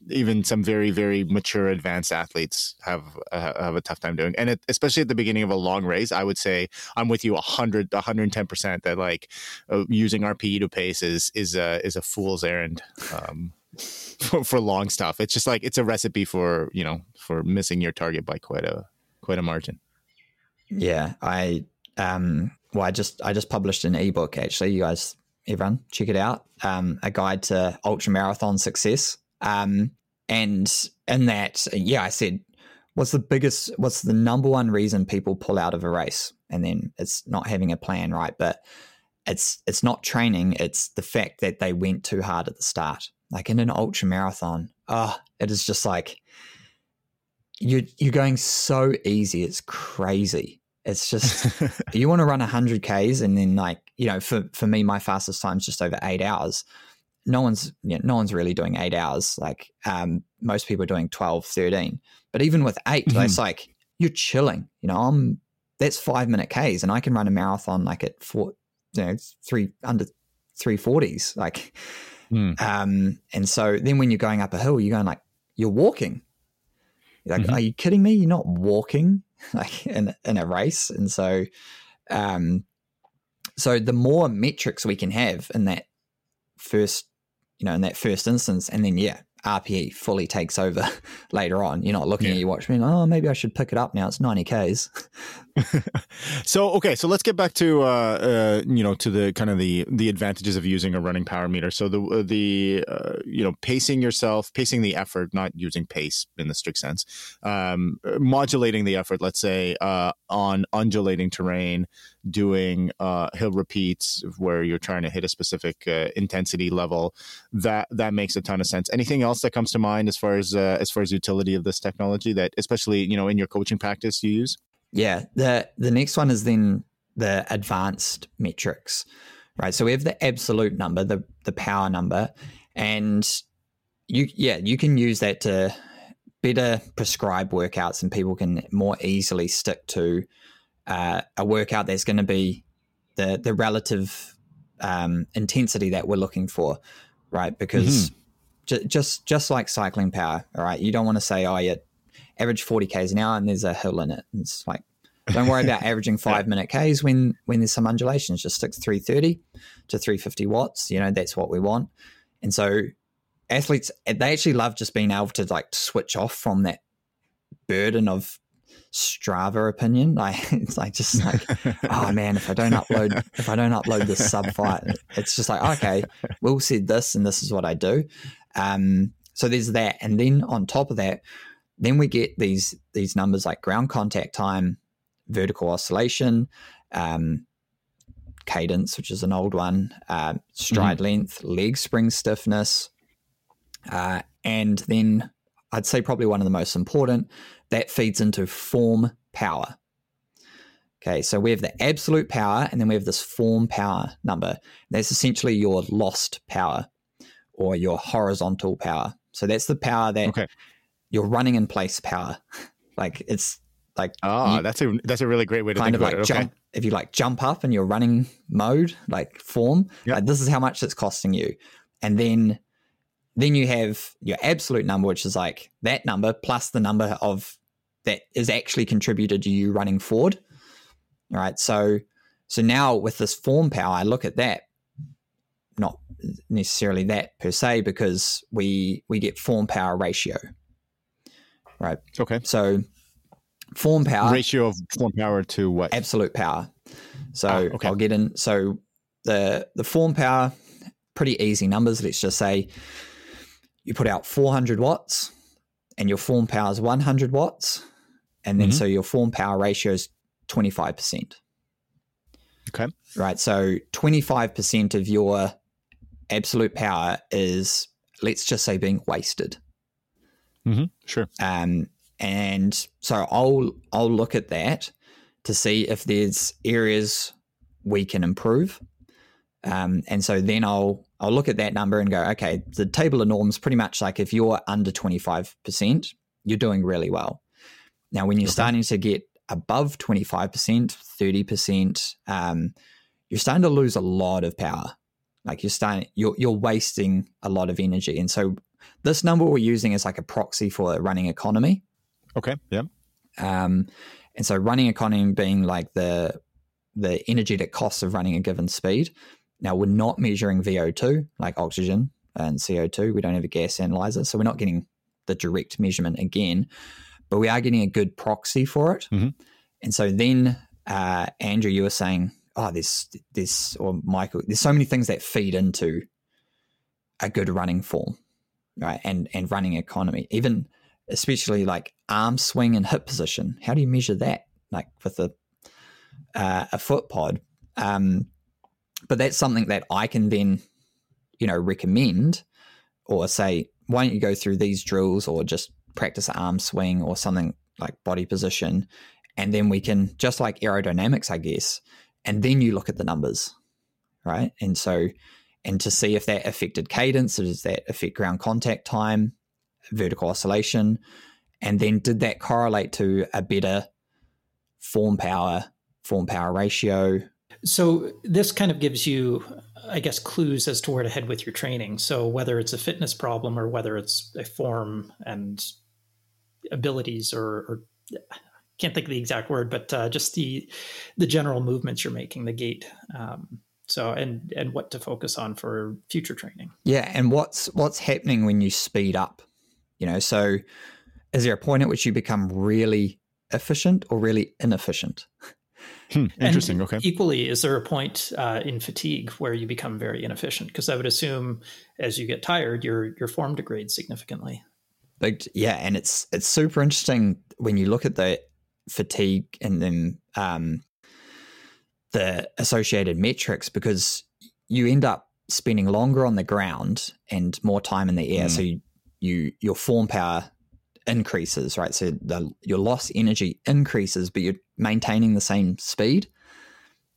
even some very very mature advanced athletes have uh, have a tough time doing. And it, especially at the beginning of a long race, I would say I'm with you 100 110 percent that like uh, using RPE to pace is is a is a fool's errand. Um, for, for long stuff, it's just like it's a recipe for you know for missing your target by quite a quite a margin. Yeah, I um well I just I just published an ebook actually. You guys everyone check it out. Um a guide to ultra marathon success. Um and in that yeah, I said what's the biggest what's the number one reason people pull out of a race? And then it's not having a plan, right? But it's it's not training, it's the fact that they went too hard at the start. Like in an ultra marathon, oh, it is just like you're you're going so easy, it's crazy. It's just you want to run 100 Ks and then like, you know, for for me my fastest time is just over 8 hours. No one's you know, no one's really doing 8 hours like um most people are doing 12 13. But even with 8 mm-hmm. it's like you're chilling. You know, I'm that's 5 minute Ks and I can run a marathon like at 4 you know, 3 under 340s like mm. um and so then when you're going up a hill you're going like you're walking. You're like, mm-hmm. are you kidding me? You're not walking like in in a race, and so um, so the more metrics we can have in that first, you know, in that first instance, and then yeah, RPE fully takes over later on. You're not looking yeah. at your watch being, oh, maybe I should pick it up now. It's 90 Ks. so, okay. So let's get back to, uh, uh, you know, to the kind of the, the advantages of using a running power meter. So the, uh, the, uh, you know, pacing yourself, pacing the effort, not using pace in the strict sense, um, modulating the effort, let's say, uh, on undulating terrain, doing uh, hill repeats where you're trying to hit a specific uh, intensity level. That that makes a ton of sense. Anything else that comes to mind as far as uh, as far as utility of this technology that, especially you know, in your coaching practice, you use? Yeah, the the next one is then the advanced metrics, right? So we have the absolute number, the the power number, and you yeah you can use that to better prescribe workouts, and people can more easily stick to uh, a workout that's going to be the the relative um, intensity that we're looking for, right? Because mm-hmm. ju- just just like cycling power, all right, you don't want to say oh yeah average 40 k's an hour and there's a hill in it. It's like don't worry about averaging five minute Ks when when there's some undulations. Just stick 330 to 350 watts. You know, that's what we want. And so athletes they actually love just being able to like switch off from that burden of Strava opinion. Like it's like just like, oh man, if I don't upload if I don't upload this sub fight, it's just like, okay, Will said this and this is what I do. Um, so there's that. And then on top of that, then we get these these numbers like ground contact time, vertical oscillation, um, cadence, which is an old one, uh, stride mm-hmm. length, leg spring stiffness, uh, and then I'd say probably one of the most important that feeds into form power. Okay, so we have the absolute power, and then we have this form power number. That's essentially your lost power or your horizontal power. So that's the power that okay. You're running in place power. like it's like oh, that's a that's a really great way to kind of like it. jump. Okay. If you like jump up in your running mode, like form, yep. like this is how much it's costing you, and then then you have your absolute number, which is like that number plus the number of that is actually contributed to you running forward. All right, so so now with this form power, I look at that, not necessarily that per se, because we we get form power ratio. Right. Okay. So form power ratio of form power to what absolute power so ah, okay. i'll get in so the the form power pretty easy numbers let's just say you put out 400 watts and your form power is 100 watts and then mm-hmm. so your form power ratio is 25% okay right so 25% of your absolute power is let's just say being wasted mm-hmm. sure um and so I'll I'll look at that to see if there's areas we can improve. Um, and so then I'll I'll look at that number and go, okay, the table of norms pretty much like if you're under 25%, you're doing really well. Now, when you're okay. starting to get above 25%, 30%, um, you're starting to lose a lot of power. Like you're starting, you're, you're wasting a lot of energy. And so this number we're using is like a proxy for running economy. Okay. Yeah. Um, and so running economy being like the the energy that costs of running a given speed. Now we're not measuring VO2 like oxygen and CO2. We don't have a gas analyzer, so we're not getting the direct measurement again, but we are getting a good proxy for it. Mm-hmm. And so then, uh, Andrew, you were saying, oh, there's this, or Michael, there's so many things that feed into a good running form, right? And and running economy. Even especially like arm swing and hip position. How do you measure that? Like with a uh, a foot pod. Um, but that's something that I can then, you know, recommend or say, why don't you go through these drills or just practice arm swing or something like body position, and then we can just like aerodynamics, I guess, and then you look at the numbers, right? And so, and to see if that affected cadence, does that affect ground contact time, vertical oscillation? And then did that correlate to a better form power, form power ratio? So this kind of gives you, I guess, clues as to where to head with your training. So whether it's a fitness problem or whether it's a form and abilities or, or can't think of the exact word, but uh, just the the general movements you're making, the gait. Um, so and and what to focus on for future training. Yeah, and what's what's happening when you speed up? You know, so is there a point at which you become really efficient or really inefficient? Hmm, interesting. And okay. Equally, is there a point uh, in fatigue where you become very inefficient? Because I would assume as you get tired, your your form degrades significantly. Like, yeah, and it's it's super interesting when you look at the fatigue and then um, the associated metrics because you end up spending longer on the ground and more time in the air. Mm. So you, you your form power increases, right? So the, your loss energy increases, but you're maintaining the same speed.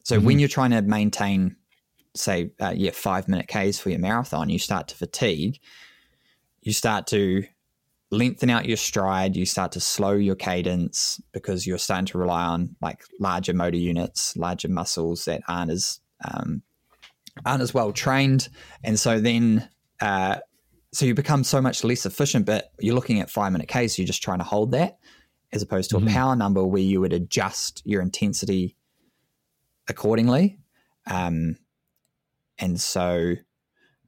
So when Mhm. you're trying to maintain, say, uh, yeah, five minute Ks for your marathon, you start to fatigue. You start to lengthen out your stride. You start to slow your cadence because you're starting to rely on like larger motor units, larger muscles that aren't as um, aren't as well trained, and so then uh, so you become so much less efficient. But you're looking at five minute Ks, so you're just trying to hold that, as opposed to Mhm. a power number where you would adjust your intensity accordingly. Um, and so,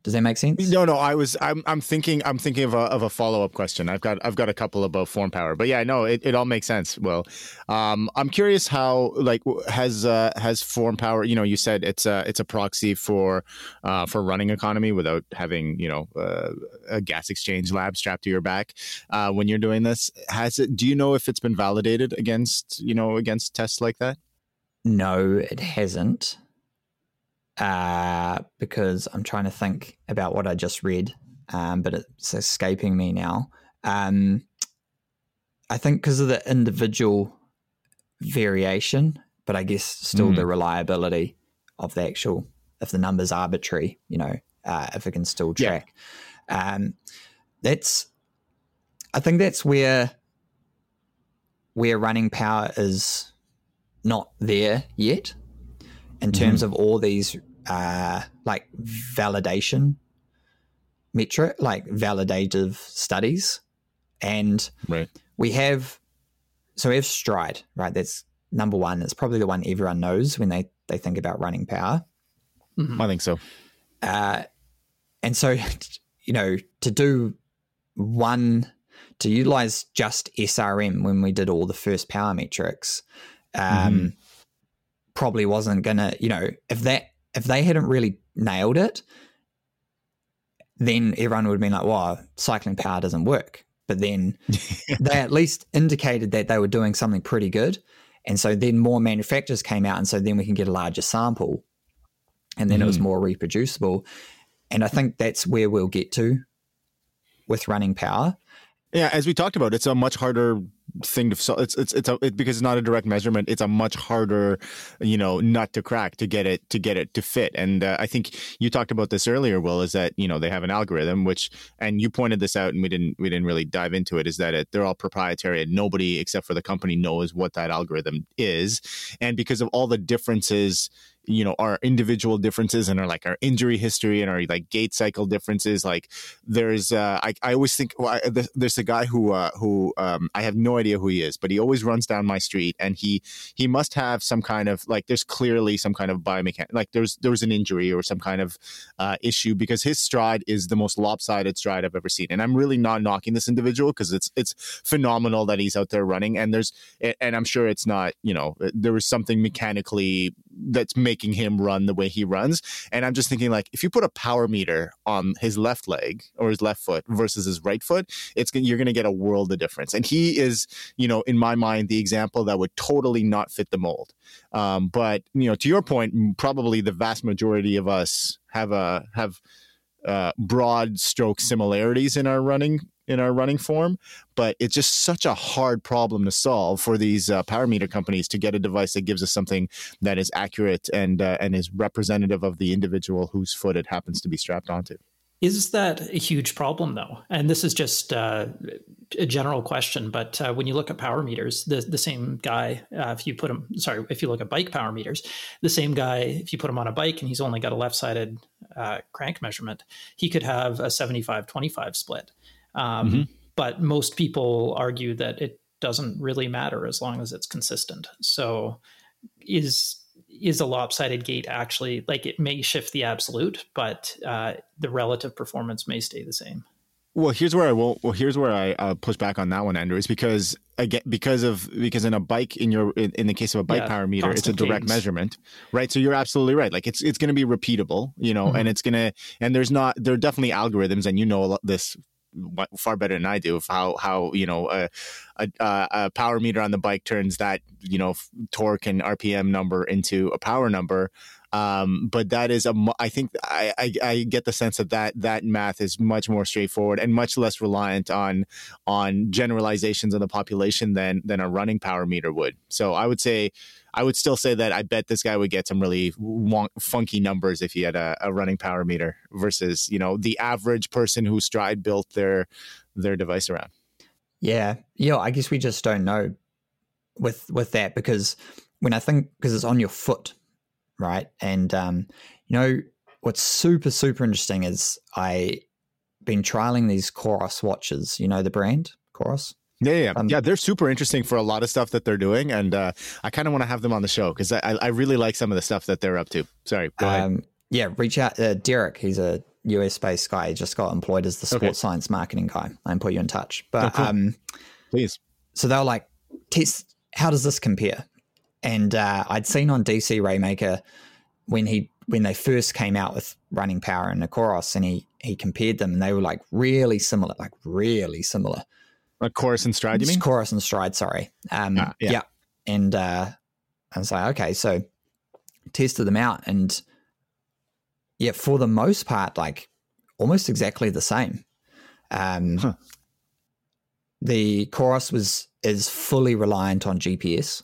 does that make sense? No, no. I was. I'm. I'm thinking. I'm thinking of a of a follow up question. I've got. I've got a couple about form power. But yeah, no. It, it all makes sense. Well, um, I'm curious how like has uh, has form power. You know, you said it's a it's a proxy for uh, for running economy without having you know uh, a gas exchange lab strapped to your back uh, when you're doing this. Has it? Do you know if it's been validated against you know against tests like that? No, it hasn't. Uh, because I'm trying to think about what I just read, um, but it's escaping me now. Um, I think because of the individual variation, but I guess still Mm. the reliability of the actual, if the number's arbitrary, you know, uh, if it can still Yeah. track. Um, that's, I think that's where, where running power is not there yet in terms of all these uh, like validation metric, like validative studies. And Right. we have, so we have Stryd, right? That's number one. It's probably the one everyone knows when they, they think about running power. Mhm. I think so. Uh, and so, you know, to do one, to utilize just SRM when we did all the first power metrics, um, probably wasn't gonna, you know, if that if they hadn't really nailed it, then everyone would have been like, "Wow, cycling power doesn't work." But then they at least indicated that they were doing something pretty good, and so then more manufacturers came out, and so then we can get a larger sample, and then it was Mhm. more reproducible. And I think that's where we'll get to with running power. Yeah, as we talked about, it's a much harder thing to solve. It's it's it's a, it, because it's not a direct measurement. It's a much harder, you know, nut to crack to get it to get it to fit. And uh, I think you talked about this earlier. Will is that you know they have an algorithm which, and you pointed this out, and we didn't we didn't really dive into it. Is that it, they're all proprietary, and nobody except for the company knows what that algorithm is. And because of all the differences you know our individual differences and our like our injury history and our like gait cycle differences like there's uh i, I always think well, I, there's- a guy who uh who um i have no idea who he is but he always runs down my street and he he must have some kind of like there's clearly some kind of biomechanic like there's there was an injury or some kind of uh issue because his stride is the most lopsided stride i've ever seen. And i'm really not knocking this individual because it's it's phenomenal that he's out there running and there's and i'm sure it's not you know there was something mechanically that's making him run the way he runs. And I'm just thinking, like, if you put a power meter on his left leg or his left foot versus his right foot, it's you're going to get a world of difference. And he is, you know, in my mind, the example that would totally not fit the mold. Um, but you know, to your point, probably the vast majority of us have a have uh, broad stroke similarities in our running in our running form but it's just such a hard problem to solve for these uh, power meter companies to get a device that gives us something that is accurate and uh, and is representative of the individual whose foot it happens to be strapped onto. Is that a huge problem, though? And this is just uh, a general question, but uh, when you look at power meters, the the same guy, uh, if you put him, sorry, if you look at bike power meters, the same guy, if you put him on a bike and he's only got a left sided uh, crank measurement, he could have a 75 25 split. Um, Mhm. But most people argue that it doesn't really matter as long as it's consistent. So, is is a lopsided gait actually like it may shift the absolute, but uh, the relative performance may stay the same. Well, here's where I will. Well, here's where I uh, push back on that one, Andrew. Is because again because of because in a bike in your in, in the case of a bike Yeah, power meter, it's a direct cadence. measurement, right? So you're absolutely right. Like it's it's going to be repeatable, you know, Mhm. and it's gonna and there's not there are definitely algorithms, and you know this far better than I do of how how you know a, a a power meter on the bike turns that you know torque and RPM number into a power number. Um, but that is a I think I, I I get the sense that that that math is much more straightforward and much less reliant on on generalizations of the population than than a running power meter would. So I would say I would still say that I bet this guy would get some really wonk, funky numbers if he had a, a running power meter versus you know the average person who Stryd built their their device around. Yeah, yeah. I guess we just don't know with with that because when I think because it's on your foot, right? And um, you know what's super super interesting is I been trialing these Coros watches. You know the brand Coros. Yeah, yeah, Um, yeah. They're super interesting for a lot of stuff that they're doing, and uh, I kind of want to have them on the show because I, I really like some of the stuff that they're up to. Sorry, go ahead. Um, yeah, reach out. Uh, Derek, he's a US based guy. He just got employed as the sports Okay. science marketing guy. I can put you in touch. But Oh, cool. um, Please. so they were like, test, how does this compare? And uh, I'd seen on DC Raymaker when he when they first came out with running power and Coros, and he he compared them, and they were like really similar, like really similar. A Coros and Stryd, you mean? Coros and Stryd, sorry. Um, Ah, yeah. yeah. And uh, I was like, okay, so tested them out, and yeah, for the most part, like almost exactly the same. Um, Huh. The Coros was is fully reliant on GPS,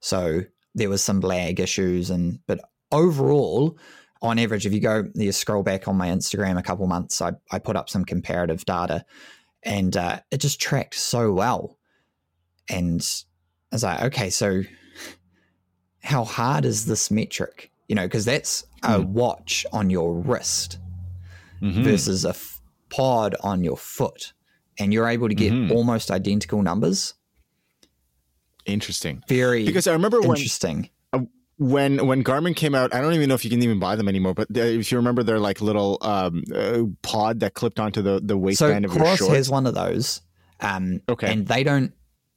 so there was some lag issues, and but overall, on average, if you go, you scroll back on my Instagram a couple months, I I put up some comparative data, and uh, it just tracked so well. And I was like, okay, so how hard is this metric? You know, because that's a Hmm. watch on your wrist Mhm. versus a f- pod on your foot, and you're able to get Mhm. almost identical numbers. Interesting. Very Because I remember interesting. when when when Garmin came out, I don't even know if you can even buy them anymore. But they- if you remember, they're like little um, uh, pod that clipped onto the the So waistband of your Coros shorts. has one of those, um, Okay. and they don't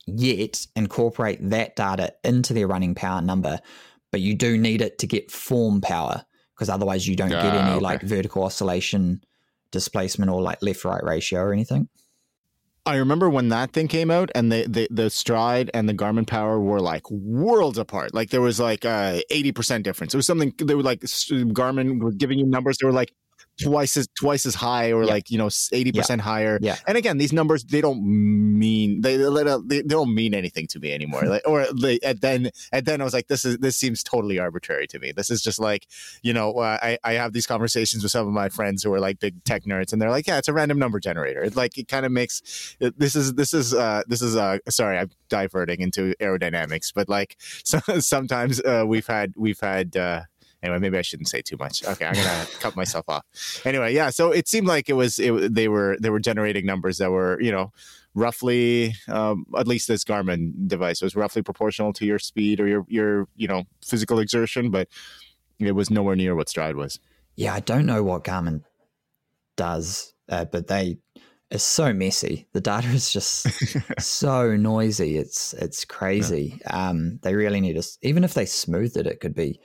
yet incorporate that data into their running power number, but you do need it to get form power because otherwise you don't get Ah, any okay. like vertical oscillation displacement or like left right ratio or anything. I remember when that thing came out, and the, the the Stryd and the Garmin Power were like worlds apart. Like there was like uh, eighty percent difference. It was something they were like Garmin were giving you numbers. They were like twice as twice as high, or Yeah. like you know eighty percent higher. Yeah. And again, these numbers they don't mean they they, they don't mean anything to me anymore. Like, or they, and then and then I was like, this is this seems totally arbitrary to me. This is just like you know uh, I I have these conversations with some of my friends who are like big tech nerds, and they're like, yeah, it's a random number generator. It like it kind of makes it- this is this is uh this is uh sorry I'm diverting into aerodynamics, but like so, sometimes uh, we've had we've had. uh Anyway, maybe I shouldn't say too much. Okay, I'm gonna cut myself off. Anyway, yeah. So it seemed like it was it, they were they were generating numbers that were you know roughly um, at least this Garmin device was roughly proportional to your speed or your your you know physical exertion, but it was nowhere near what Stryd was. Yeah, I don't know what Garmin does, uh, but they it's so messy. The data is just so noisy. It's it's crazy. Um, they really need us. Even if they smoothed it, it could be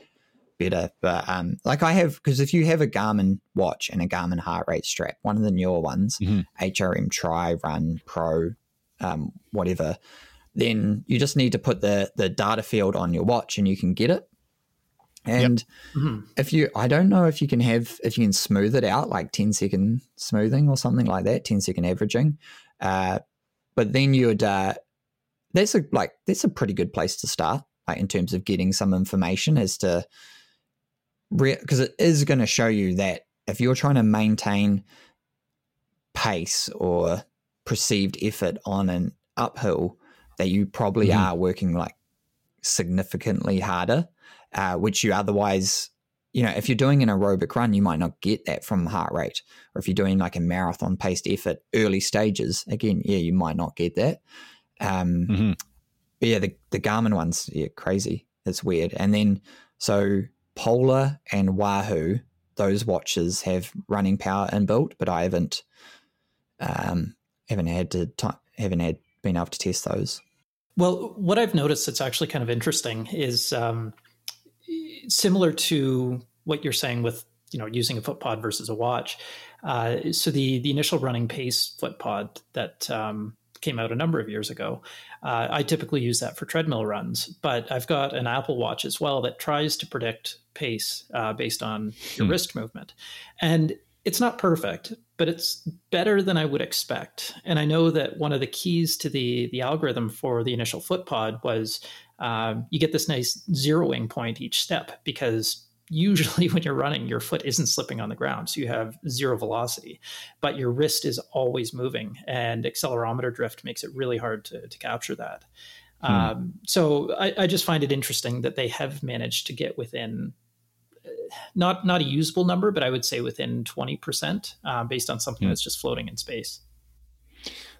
better. But um, like I have, because if you have a Garmin watch and a Garmin heart rate strap, one of the newer ones, Mhm. HRM Tri Run Pro, um, whatever, then you just need to put the the data field on your watch and you can get it. And Mhm. if you, I don't know if you can have, if you can smooth it out like 10 second smoothing or something like that, 10 second averaging. Uh, but then you would, uh, that's a, like, that's a pretty good place to start, like in terms of getting some information as to, because it is going to show you that if you're trying to maintain pace or perceived effort on an uphill, that you probably Mhm. are working like significantly harder, uh, which you otherwise, you know, if you're doing an aerobic run, you might not get that from heart rate. Or if you're doing like a marathon paced effort early stages, again, yeah, you might not get that. Um, Mhm. but yeah, the, the Garmin ones, yeah, crazy. It's weird. And then, so Polar and Wahoo, those watches have running power inbuilt, but I haven't um, haven't had to t- haven't had been able to test those. Well, what I've noticed that's actually kind of interesting is um, similar to what you're saying with you know using a foot pod versus a watch. Uh, so the the initial running pace foot pod that um, came out a number of years ago, uh, I typically use that for treadmill runs. But I've got an Apple Watch as well that tries to predict pace uh, based on your hmm. wrist movement, and it's not perfect, but it's better than I would expect. And I know that one of the keys to the the algorithm for the initial foot pod was um, you get this nice zeroing point each step because usually when you're running, your foot isn't slipping on the ground. So you have zero velocity, but your wrist is always moving, and accelerometer drift makes it really hard to, to capture that. Hmm. Um, so I, I, just find it interesting that they have managed to get within uh, not not a usable number, but I would say within twenty percent, uh, based on something hmm. that's just floating in space.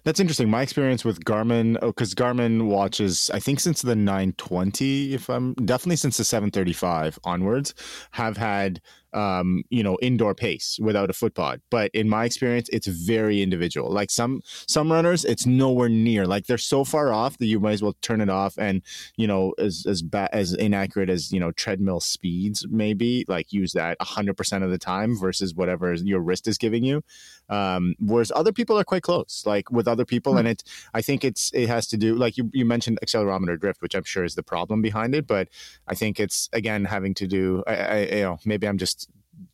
That's interesting. My experience with Garmin, oh, because Garmin watches, I think since the 920, if I'm definitely since the 735 onwards, have had um, you know, indoor pace without a foot pod. But in my experience, it's very individual. Like some some runners, it's nowhere near. Like they're so far off that you might as well turn it off. And you know, as as bad as inaccurate as you know treadmill speeds maybe, like use that hundred percent of the time versus whatever your wrist is giving you. Um, whereas other people are quite close. Like with other people, hmm. and it, I think it's it has to do like you you mentioned accelerometer drift, which I'm sure is the problem behind it. But I think it's again having to do. I, I you know maybe I'm just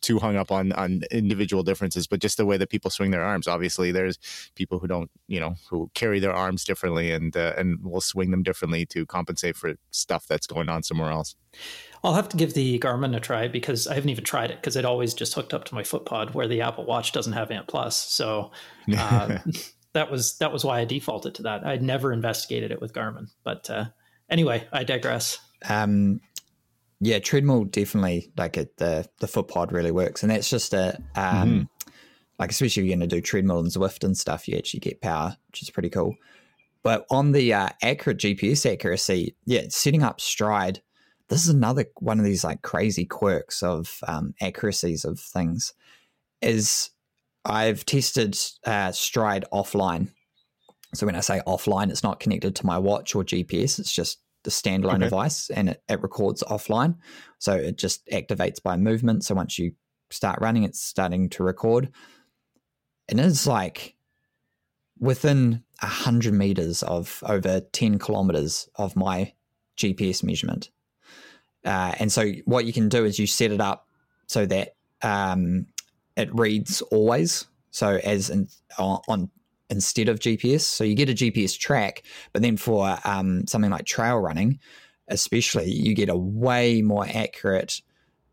too hung up on on individual differences, but just the way that people swing their arms. Obviously, there's people who don't, you know, who carry their arms differently and uh, and will swing them differently to compensate for stuff that's going on somewhere else. I'll have to give the Garmin a try because I haven't even tried it because it always just hooked up to my footpod where the Apple Watch doesn't have Ant Plus. So uh, that was that was why I defaulted to that. I'd never investigated it with Garmin, but uh, anyway, I digress. Um, yeah, treadmill definitely like it, the the foot pod really works, and that's just a um, mm-hmm. like especially if you're going to do treadmill and Zwift and stuff, you actually get power, which is pretty cool. But on the uh, accurate GPS accuracy, yeah, setting up Stryd. This is another one of these like crazy quirks of um, accuracies of things. Is I've tested uh, Stryd offline. So when I say offline, it's not connected to my watch or GPS. It's just the standalone okay. device and it, it records offline. So it just activates by movement. So once you start running, it's starting to record. And it's like within a hundred meters of over 10 kilometers of my GPS measurement. Uh, and so what you can do is you set it up so that um, it reads always. So as in, on, on instead of GPS. So you get a GPS track, but then for um, something like trail running, especially, you get a way more accurate,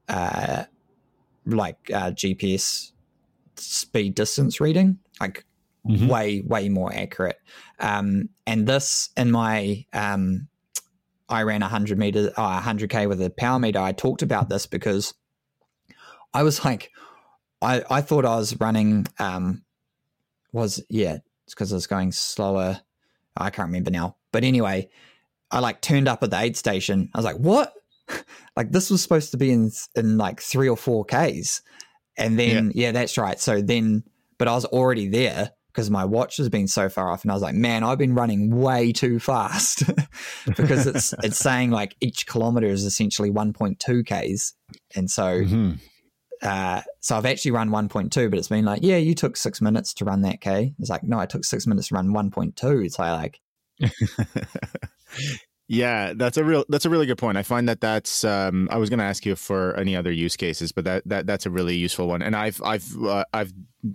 uh, like uh, GPS speed distance reading, like mm-hmm. way way more accurate. Um, and this in my um, I ran 100 meters, uh, 100k with a power meter. I talked about this because I was like, I, I thought I was running um, was yeah, it's because I was going slower. I can't remember now. But anyway, I like turned up at the aid station. I was like, what? like this was supposed to be in in like three or four Ks. And then yeah. yeah, that's right. So then but I was already there because my watch has been so far off and I was like, man, I've been running way too fast because it's it's saying like each kilometer is essentially 1.2 Ks. And so mm-hmm. Uh, so I've actually run 1.2, but it's been like, yeah, you took six minutes to run that K. It's like, no, I took six minutes to run 1.2. It's like, Yeah, that's a real that's a really good point. I find that that's um, I was going to ask you for any other use cases, but that, that that's a really useful one. And I've I've uh, I've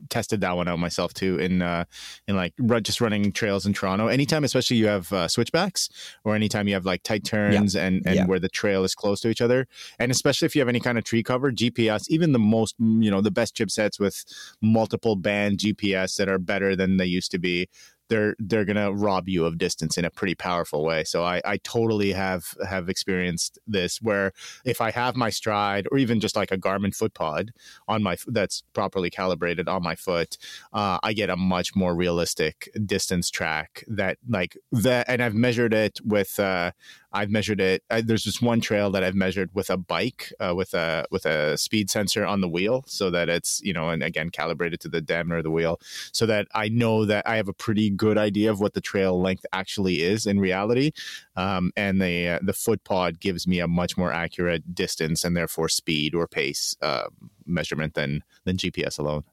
tested that one out myself too in uh, in like just running trails in Toronto. Anytime, especially you have uh, switchbacks or anytime you have like tight turns yeah. and and yeah. where the trail is close to each other, and especially if you have any kind of tree cover, GPS, even the most you know the best chipsets with multiple band GPS that are better than they used to be they're they're gonna rob you of distance in a pretty powerful way. So I, I totally have have experienced this where if I have my Stryd or even just like a Garmin foot pod on my that's properly calibrated on my foot, uh, I get a much more realistic distance track that like that, and I've measured it with uh, I've measured it. I, there's just one trail that I've measured with a bike uh, with a with a speed sensor on the wheel, so that it's you know, and again calibrated to the diameter of the wheel, so that I know that I have a pretty good idea of what the trail length actually is in reality. Um, and the uh, the foot pod gives me a much more accurate distance and therefore speed or pace uh, measurement than than GPS alone.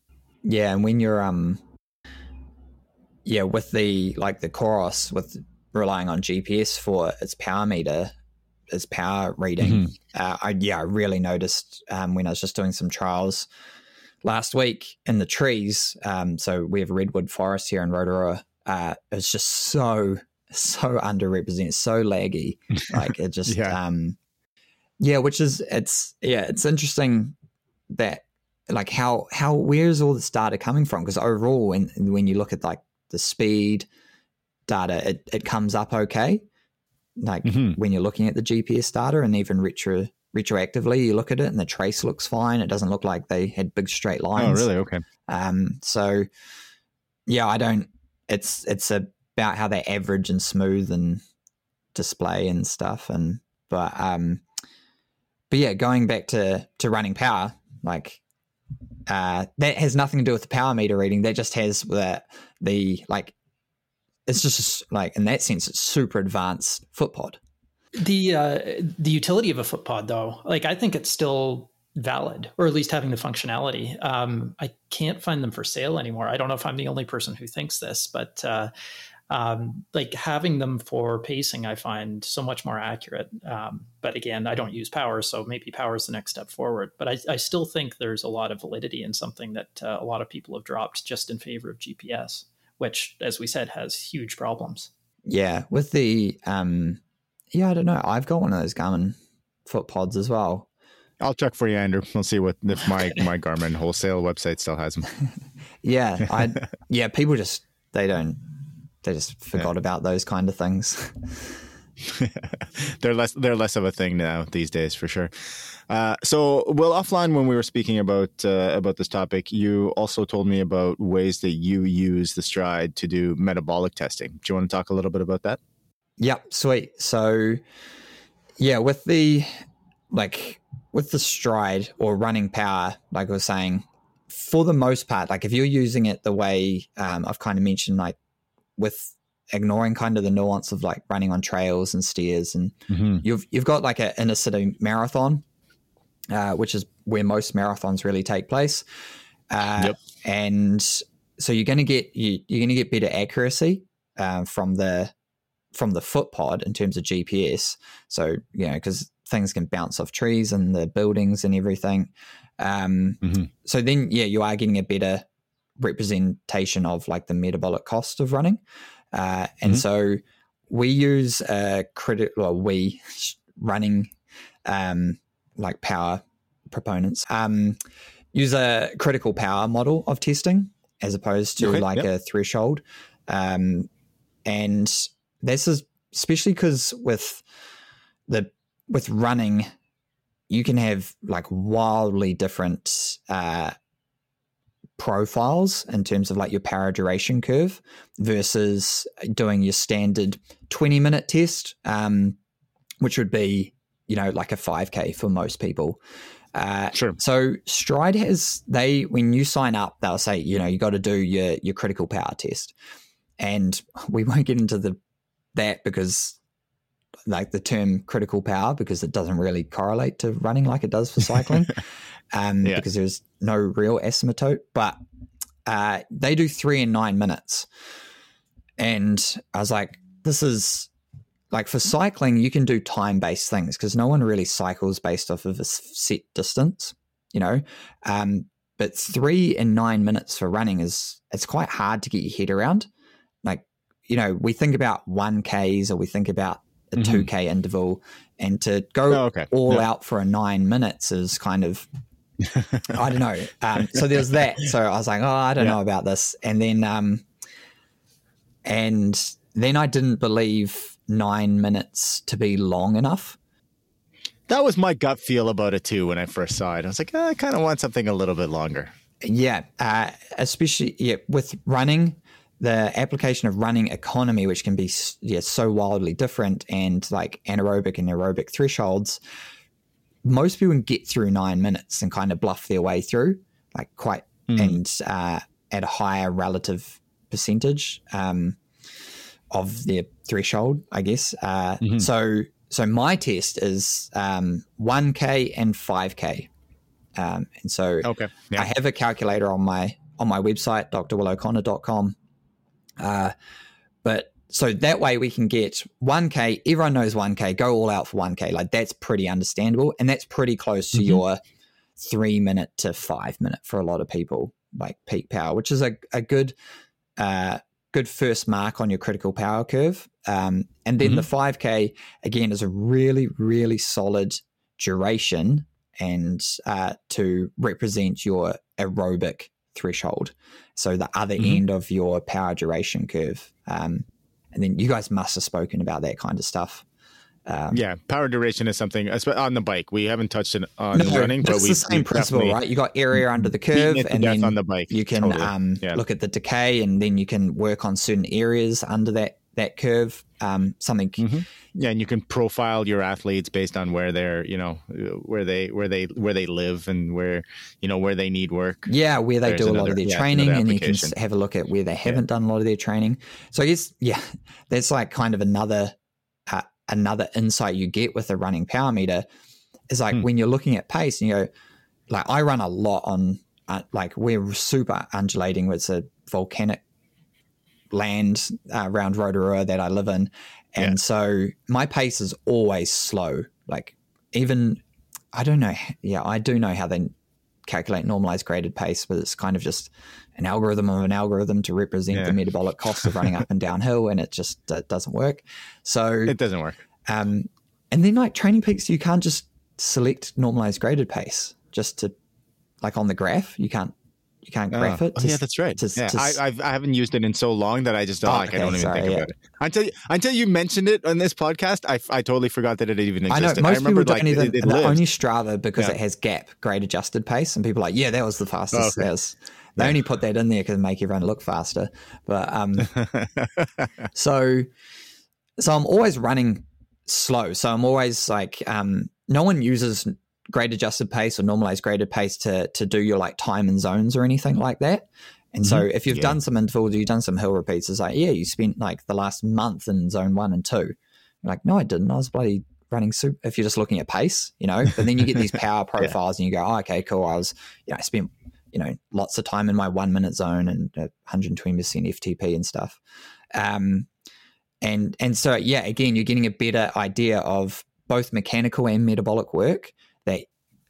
Yeah, and when you're um, yeah, with the like the Coros with relying on GPS for its power meter, its power reading. Mm-hmm. Uh, I yeah, I really noticed um, when I was just doing some trials last week in the trees. Um, so we have redwood forest here in Rotorua. Uh, it's just so so underrepresented, so laggy. Like it just yeah. um, yeah, which is it's yeah, it's interesting that like how how where's all this data coming from? Because overall, when when you look at like the speed data, it, it comes up okay. Like mm-hmm. when you're looking at the GPS data and even retro retroactively, you look at it and the trace looks fine. It doesn't look like they had big straight oh, lines. Oh, really? Okay. Um, so yeah, I don't. It's it's about how they average and smooth and display and stuff. And but um, but yeah, going back to to running power, like uh, that has nothing to do with the power meter reading. That just has the the like it's just like in that sense, it's super advanced foot pod. The uh, the utility of a foot pod, though, like I think it's still valid, or at least having the functionality. Um, I can't find them for sale anymore. I don't know if I'm the only person who thinks this, but uh, um, like having them for pacing, I find so much more accurate. Um, but again, I don't use power, so maybe power is the next step forward. But I, I still think there's a lot of validity in something that uh, a lot of people have dropped just in favor of GPS which, as we said, has huge problems. Yeah, with the um, yeah, I don't know. I've got one of those Garmin foot pods as well. I'll check for you, Andrew. We'll see what if my my Garmin wholesale website still has them. yeah, I yeah. People just they don't they just forgot yeah. about those kind of things. they're less they're less of a thing now these days for sure. Uh, so, well, offline when we were speaking about uh, about this topic, you also told me about ways that you use the Stryd to do metabolic testing. Do you want to talk a little bit about that? Yep, sweet. So, yeah, with the like with the Stryd or running power, like I was saying, for the most part, like if you're using it the way um, I've kind of mentioned, like with ignoring kind of the nuance of like running on trails and stairs and mm-hmm. you've you've got like an inner city marathon uh, which is where most marathons really take place. Uh, yep. And so you're going to get you, are going to get better accuracy uh, from the from the foot pod in terms of GPS. So you know because things can bounce off trees and the buildings and everything. Um, mm-hmm. So then yeah, you are getting a better representation of like the metabolic cost of running. Uh, and mm-hmm. so we use a credit, well, we running um, like power proponents um, use a critical power model of testing as opposed to okay, like yep. a threshold. Um, and this is especially because with the with running, you can have like wildly different uh, profiles in terms of like your power duration curve versus doing your standard 20 minute test, um, which would be you know, like a 5K for most people. Uh, sure. So Stryd has they when you sign up, they'll say you know you got to do your your critical power test, and we won't get into the that because like the term critical power because it doesn't really correlate to running like it does for cycling, um, yeah. because there's no real asymptote. But uh, they do three and nine minutes, and I was like, this is like for cycling, you can do time based things because no one really cycles based off of a set distance, you know. Um, but three and nine minutes for running is it's quite hard to get your head around. Like, you know, we think about one Ks or we think about a mm-hmm. 2K interval, and to go oh, okay. all yeah. out for a nine minutes is kind of I don't know. Um, so there's that. So I was like, oh, I don't yeah. know about this, and then um, and then I didn't believe nine minutes to be long enough. That was my gut feel about it too when I first saw it. I was like, oh, I kind of want something a little bit longer. Yeah, uh, especially yeah, with running, the application of running economy, which can be yeah so wildly different, and like anaerobic and aerobic thresholds, most people can get through nine minutes and kind of bluff their way through, like quite mm. and uh, at a higher relative percentage um, of their threshold, I guess. Uh, mm-hmm. So so my test is um, 1k and 5k um, and so okay. yeah. i have a calculator on my on my website drwilloconnor.com uh, but so that way we can get 1k everyone knows 1k go all out for 1k like that's pretty understandable and that's pretty close to mm-hmm. your three minute to five minute for a lot of people like peak power which is a, a good uh, good first mark on your critical power curve. Um, and then mm-hmm. the 5K, again, is a really, really solid duration and uh, to represent your aerobic threshold. So the other mm-hmm. end of your power duration curve. Um, and then you guys must have spoken about that kind of stuff. Um, yeah, power duration is something on the bike. We haven't touched it on no, running, but we it's the same principle, right? You got area under the curve, and then on the bike. you can totally. um, yeah. look at the decay, and then you can work on certain areas under that that curve. Um, something, mm-hmm. yeah, and you can profile your athletes based on where they're, you know, where they where they where they live and where you know where they need work. Yeah, where they There's do a lot of their yeah, training, and you can have a look at where they haven't yeah. done a lot of their training. So I guess, yeah, that's like kind of another another insight you get with a running power meter is like hmm. when you're looking at pace and you go, like I run a lot on, uh, like we're super undulating. It's a volcanic land uh, around Rotorua that I live in. And yeah. so my pace is always slow. Like even, I don't know. Yeah, I do know how they calculate normalized graded pace, but it's kind of just an algorithm of an algorithm to represent yeah. the metabolic cost of running up and downhill, and it just uh, doesn't work. So it doesn't work. Um, and then like TrainingPeaks, you can't just select normalized graded pace just to like on the graph. You can't you can't oh. graph oh, it. To, yeah, that's right. To, yeah, to, I, I've, I haven't used it in so long that I just oh, like okay, I don't even sorry, think yeah. about it until you, until you mentioned it on this podcast. I, I totally forgot that it even existed. I know most I remember, people don't like, even. It, it only Strava because yeah. it has gap grade adjusted pace, and people are like, yeah, that was the fastest. Oh, okay. was, they yeah. only put that in there because make everyone look faster. But um, so so I'm always running slow. So I'm always like, um, no one uses grade adjusted pace or normalized graded pace to to do your like time and zones or anything like that. And mm-hmm. so if you've yeah. done some intervals, you've done some hill repeats, it's like, yeah, you spent like the last month in zone one and two. You're like, no, I didn't. I was bloody running super if you're just looking at pace, you know. But then you get these power profiles yeah. and you go, oh, okay, cool. I was, you know, I spent you know lots of time in my one minute zone and 120 percent FTP and stuff. Um, and and so yeah, again, you're getting a better idea of both mechanical and metabolic work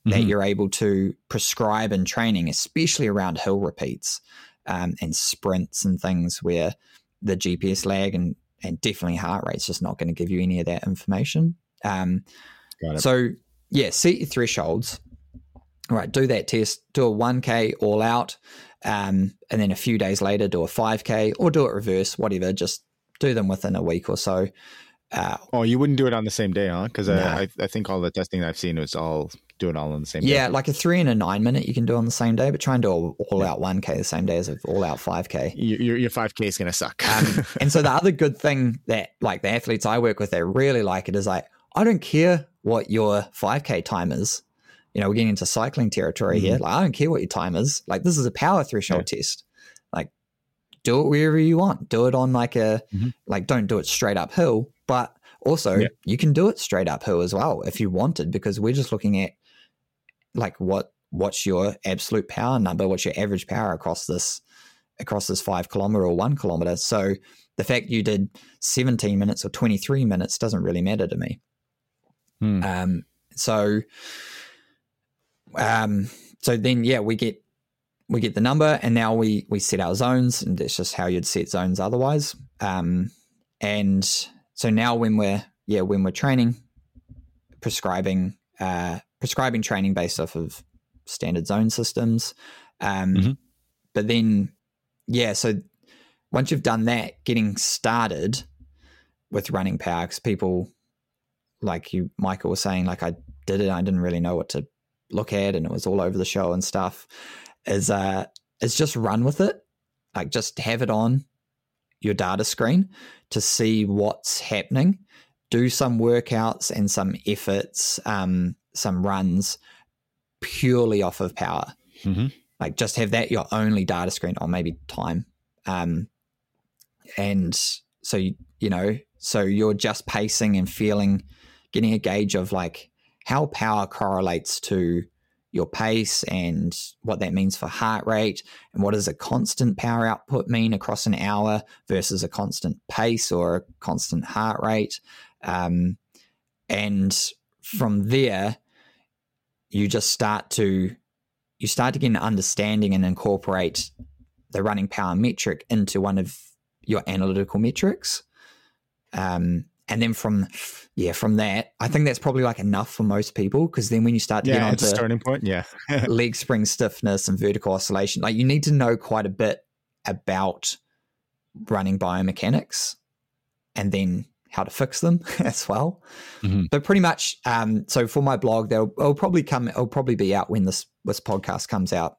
mm-hmm. that you're able to prescribe in training, especially around hill repeats um, and sprints and things where the GPS lag and and definitely heart rate's just not going to give you any of that information. Um, so yeah, set your thresholds all right, do that test, do a 1K all out, um, and then a few days later do a 5K or do it reverse, whatever. Just do them within a week or so. Uh, oh, you wouldn't do it on the same day, huh? Because no. I, I think all the testing I've seen was all do it all on the same yeah, day. Yeah, like a three and a nine minute you can do on the same day, but try and do all, all out 1K the same day as an all out 5K. Your, your 5K is going to suck. um, and so the other good thing that like the athletes I work with, they really like it is like, I don't care what your 5K time is you know, we're getting into cycling territory mm-hmm. here. Like, I don't care what your time is. Like, this is a power threshold yeah. test. Like, do it wherever you want. Do it on like a, mm-hmm. like, don't do it straight uphill, but also yeah. you can do it straight uphill as well if you wanted, because we're just looking at like what, what's your absolute power number? What's your average power across this, across this five kilometer or one kilometer? So the fact you did 17 minutes or 23 minutes doesn't really matter to me. Hmm. Um, so, um, so then, yeah, we get we get the number, and now we we set our zones, and that's just how you'd set zones otherwise. Um, and so now when we're yeah when we're training, prescribing uh, prescribing training based off of standard zone systems. Um, mm-hmm. But then, yeah, so once you've done that, getting started with running power, because people like you, Michael was saying, like I did it, I didn't really know what to look at and it was all over the show and stuff is uh is just run with it like just have it on your data screen to see what's happening. Do some workouts and some efforts, um, some runs purely off of power. Mm-hmm. Like just have that your only data screen, or maybe time. Um, and so you, you know, so you're just pacing and feeling, getting a gauge of like how power correlates to your pace and what that means for heart rate and what does a constant power output mean across an hour versus a constant pace or a constant heart rate um, and from there you just start to you start to get an understanding and incorporate the running power metric into one of your analytical metrics um, and then from yeah from that i think that's probably like enough for most people because then when you start to Yeah, get onto starting point. Yeah. leg spring stiffness and vertical oscillation like you need to know quite a bit about running biomechanics and then how to fix them as well Mhm. but pretty much um, so for my blog they'll it'll probably come it'll probably be out when this this podcast comes out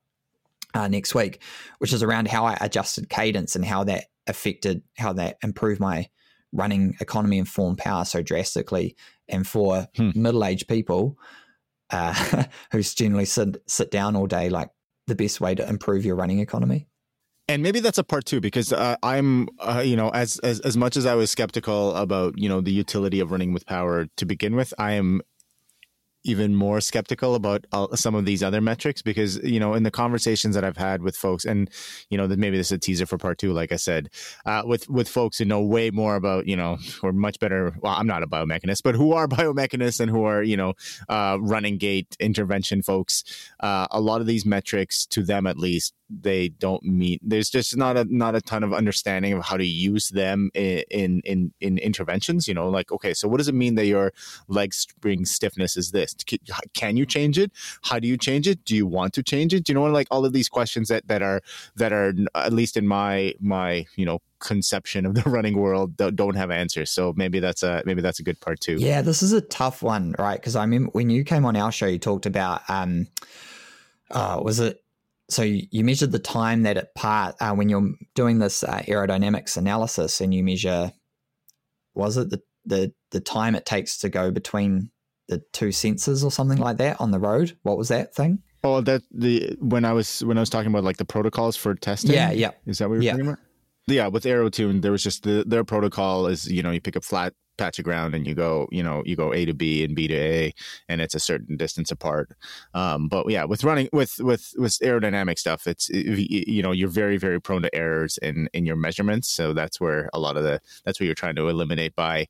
uh, next week which is around how i adjusted cadence and how that affected how that improved my running economy and form power so drastically and for Hmm. middle-aged people uh, who generally sit, sit down all day like the best way to improve your running economy and maybe that's a part two because uh, I'm, uh, you know, as, as as much as I was skeptical about you know the utility of running with power to begin with, I am even more skeptical about uh, some of these other metrics because you know in the conversations that I've had with folks and you know maybe this is a teaser for part two like I said uh, with with folks who know way more about you know or much better well I'm not a biomechanist but who are biomechanists and who are you know uh, running gait intervention folks uh, a lot of these metrics to them at least they don't meet there's just not a not a ton of understanding of how to use them in in in, in interventions you know like okay so what does it mean that your leg spring stiffness is this? Can- you change it? How do you change it? Do you want to change it? Do you know like all of these questions that that are that are at least in my my you know conception of the running world don't have answers. So maybe that's a maybe that's a good part two. Yeah, this is a tough one, right? Because I remember when you came on our show, you talked about um, uh, was it? So you, measure the time that it part uh, when you're doing this uh, aerodynamics analysis, and you measure was it the the the time it takes to go between the two sensors or something like that on the road? What was that thing? oh that the when i was when i was talking about like the protocols for testing Yeah, yeah. Is that what you're Yeah. talking about? Yeah, with AeroTune, there was just the their protocol is you know you pick a flat patch of ground and you go you know you go A to B and B to A, and it's a certain distance apart. Um, but yeah, with running with with with aerodynamic stuff, it's you know you're very very prone to errors in in your measurements. So that's where a lot of the that's what you're trying to eliminate by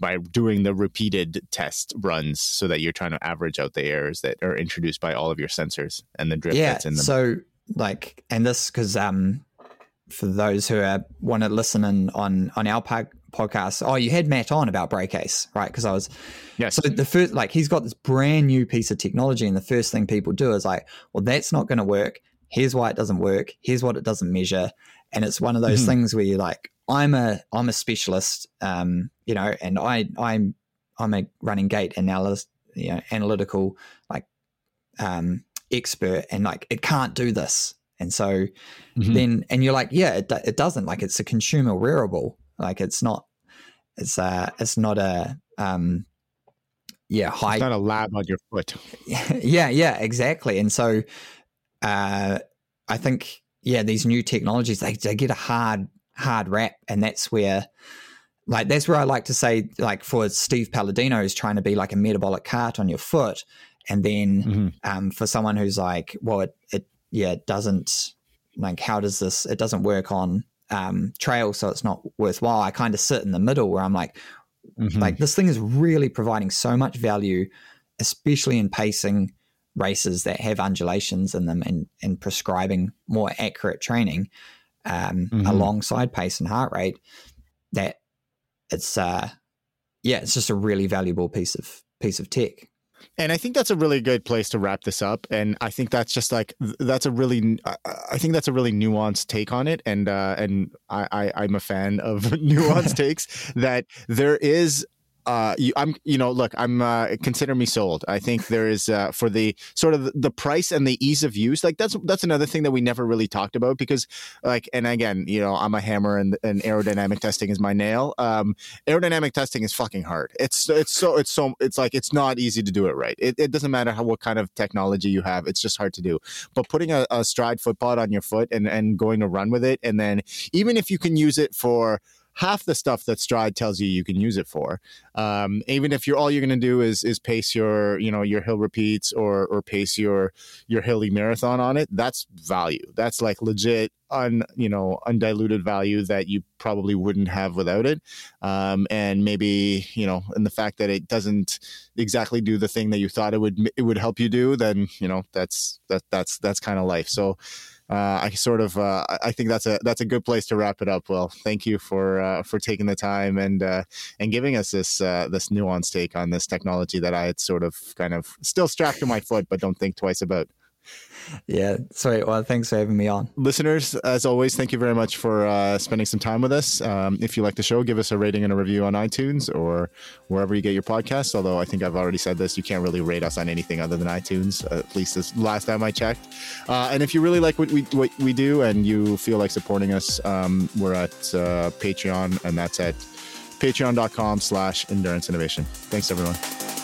by doing the repeated test runs, so that you're trying to average out the errors that are introduced by all of your sensors and the drift yeah. that's in them. So like, and this because um, for those who are want to listen in on on our pod- podcast, oh, you had Matt on about Breakace, right? Because I was yeah. so the first like he's got this brand new piece of technology, and the first thing people do is like, well, that's not going to work. Here's why it doesn't work. Here's what it doesn't measure, and it's one of those Mhm. things where you're like, I'm a I'm a specialist, um, you know, and I I'm I'm a running gait analyst, you know, analytical like um expert, and like it can't do this, and so Mhm. then and you're like yeah it, it doesn't like it's a consumer wearable like it's not it's uh it's not a um yeah high it's not a lab on your foot. yeah yeah exactly and so uh i think yeah these new technologies they, they get a hard hard rap and that's where like that's where i like to say like for steve palladino is trying to be like a metabolic cart on your foot and then Mhm. um, for someone who's like, well, it, it yeah, it doesn't like how does this? It doesn't work on um, trail, so it's not worthwhile. I kind of sit in the middle where I'm like, Mhm. like this thing is really providing so much value, especially in pacing races that have undulations in them and and prescribing more accurate training um, Mhm. alongside pace and heart rate. That it's uh, yeah, it's just a really valuable piece of piece of tech. And I think that's a really good place to wrap this up. And I think that's just like that's a really I- think that's a really nuanced take on it. And uh, and I, I I'm a fan of nuanced takes. That there is uh, you, I'm, you know, look, I'm, uh, consider me sold. I think there is, uh, for the sort of the price and the ease of use, like that's, that's another thing that we never really talked about because like, and again, you know, I'm a hammer and, and aerodynamic testing is my nail. Um, aerodynamic testing is fucking hard. It's, it's so, it's so, it's like, it's not easy to do it right. It, it doesn't matter how, what kind of technology you have. It's just hard to do, but putting a, a Stryd foot pod on your foot and, and going to run with it. And then even if you can use it for, half the stuff that Stryd tells you you can use it for. Um, even if you're all you're going to do is is pace your you know your hill repeats or or pace your your hilly marathon on it. That's value. That's like legit un you know undiluted value that you probably wouldn't have without it. Um, and maybe you know, and the fact that it doesn't exactly do the thing that you thought it would it would help you do, then you know that's that that's that's kind of life. So uh, I sort of uh, I think that's a that's a good place to wrap it up. Well, thank you for uh, for taking the time and uh, and giving us this uh, this nuanced take on this technology that I had sort of kind of still strapped to my foot, but don't think twice about. Yeah, sweet. Well, thanks for having me on. Listeners, as always, thank you very much for uh, spending some time with us. Um, if you like the show, give us a rating and a review on iTunes or wherever you get your podcasts. Although I think I've already said this, you can't really rate us on anything other than iTunes, at least this last time I checked. Uh, and if you really like what we, what we do and you feel like supporting us, um, we're at uh, Patreon, and that's at patreon.com slash endurance innovation. Thanks, everyone.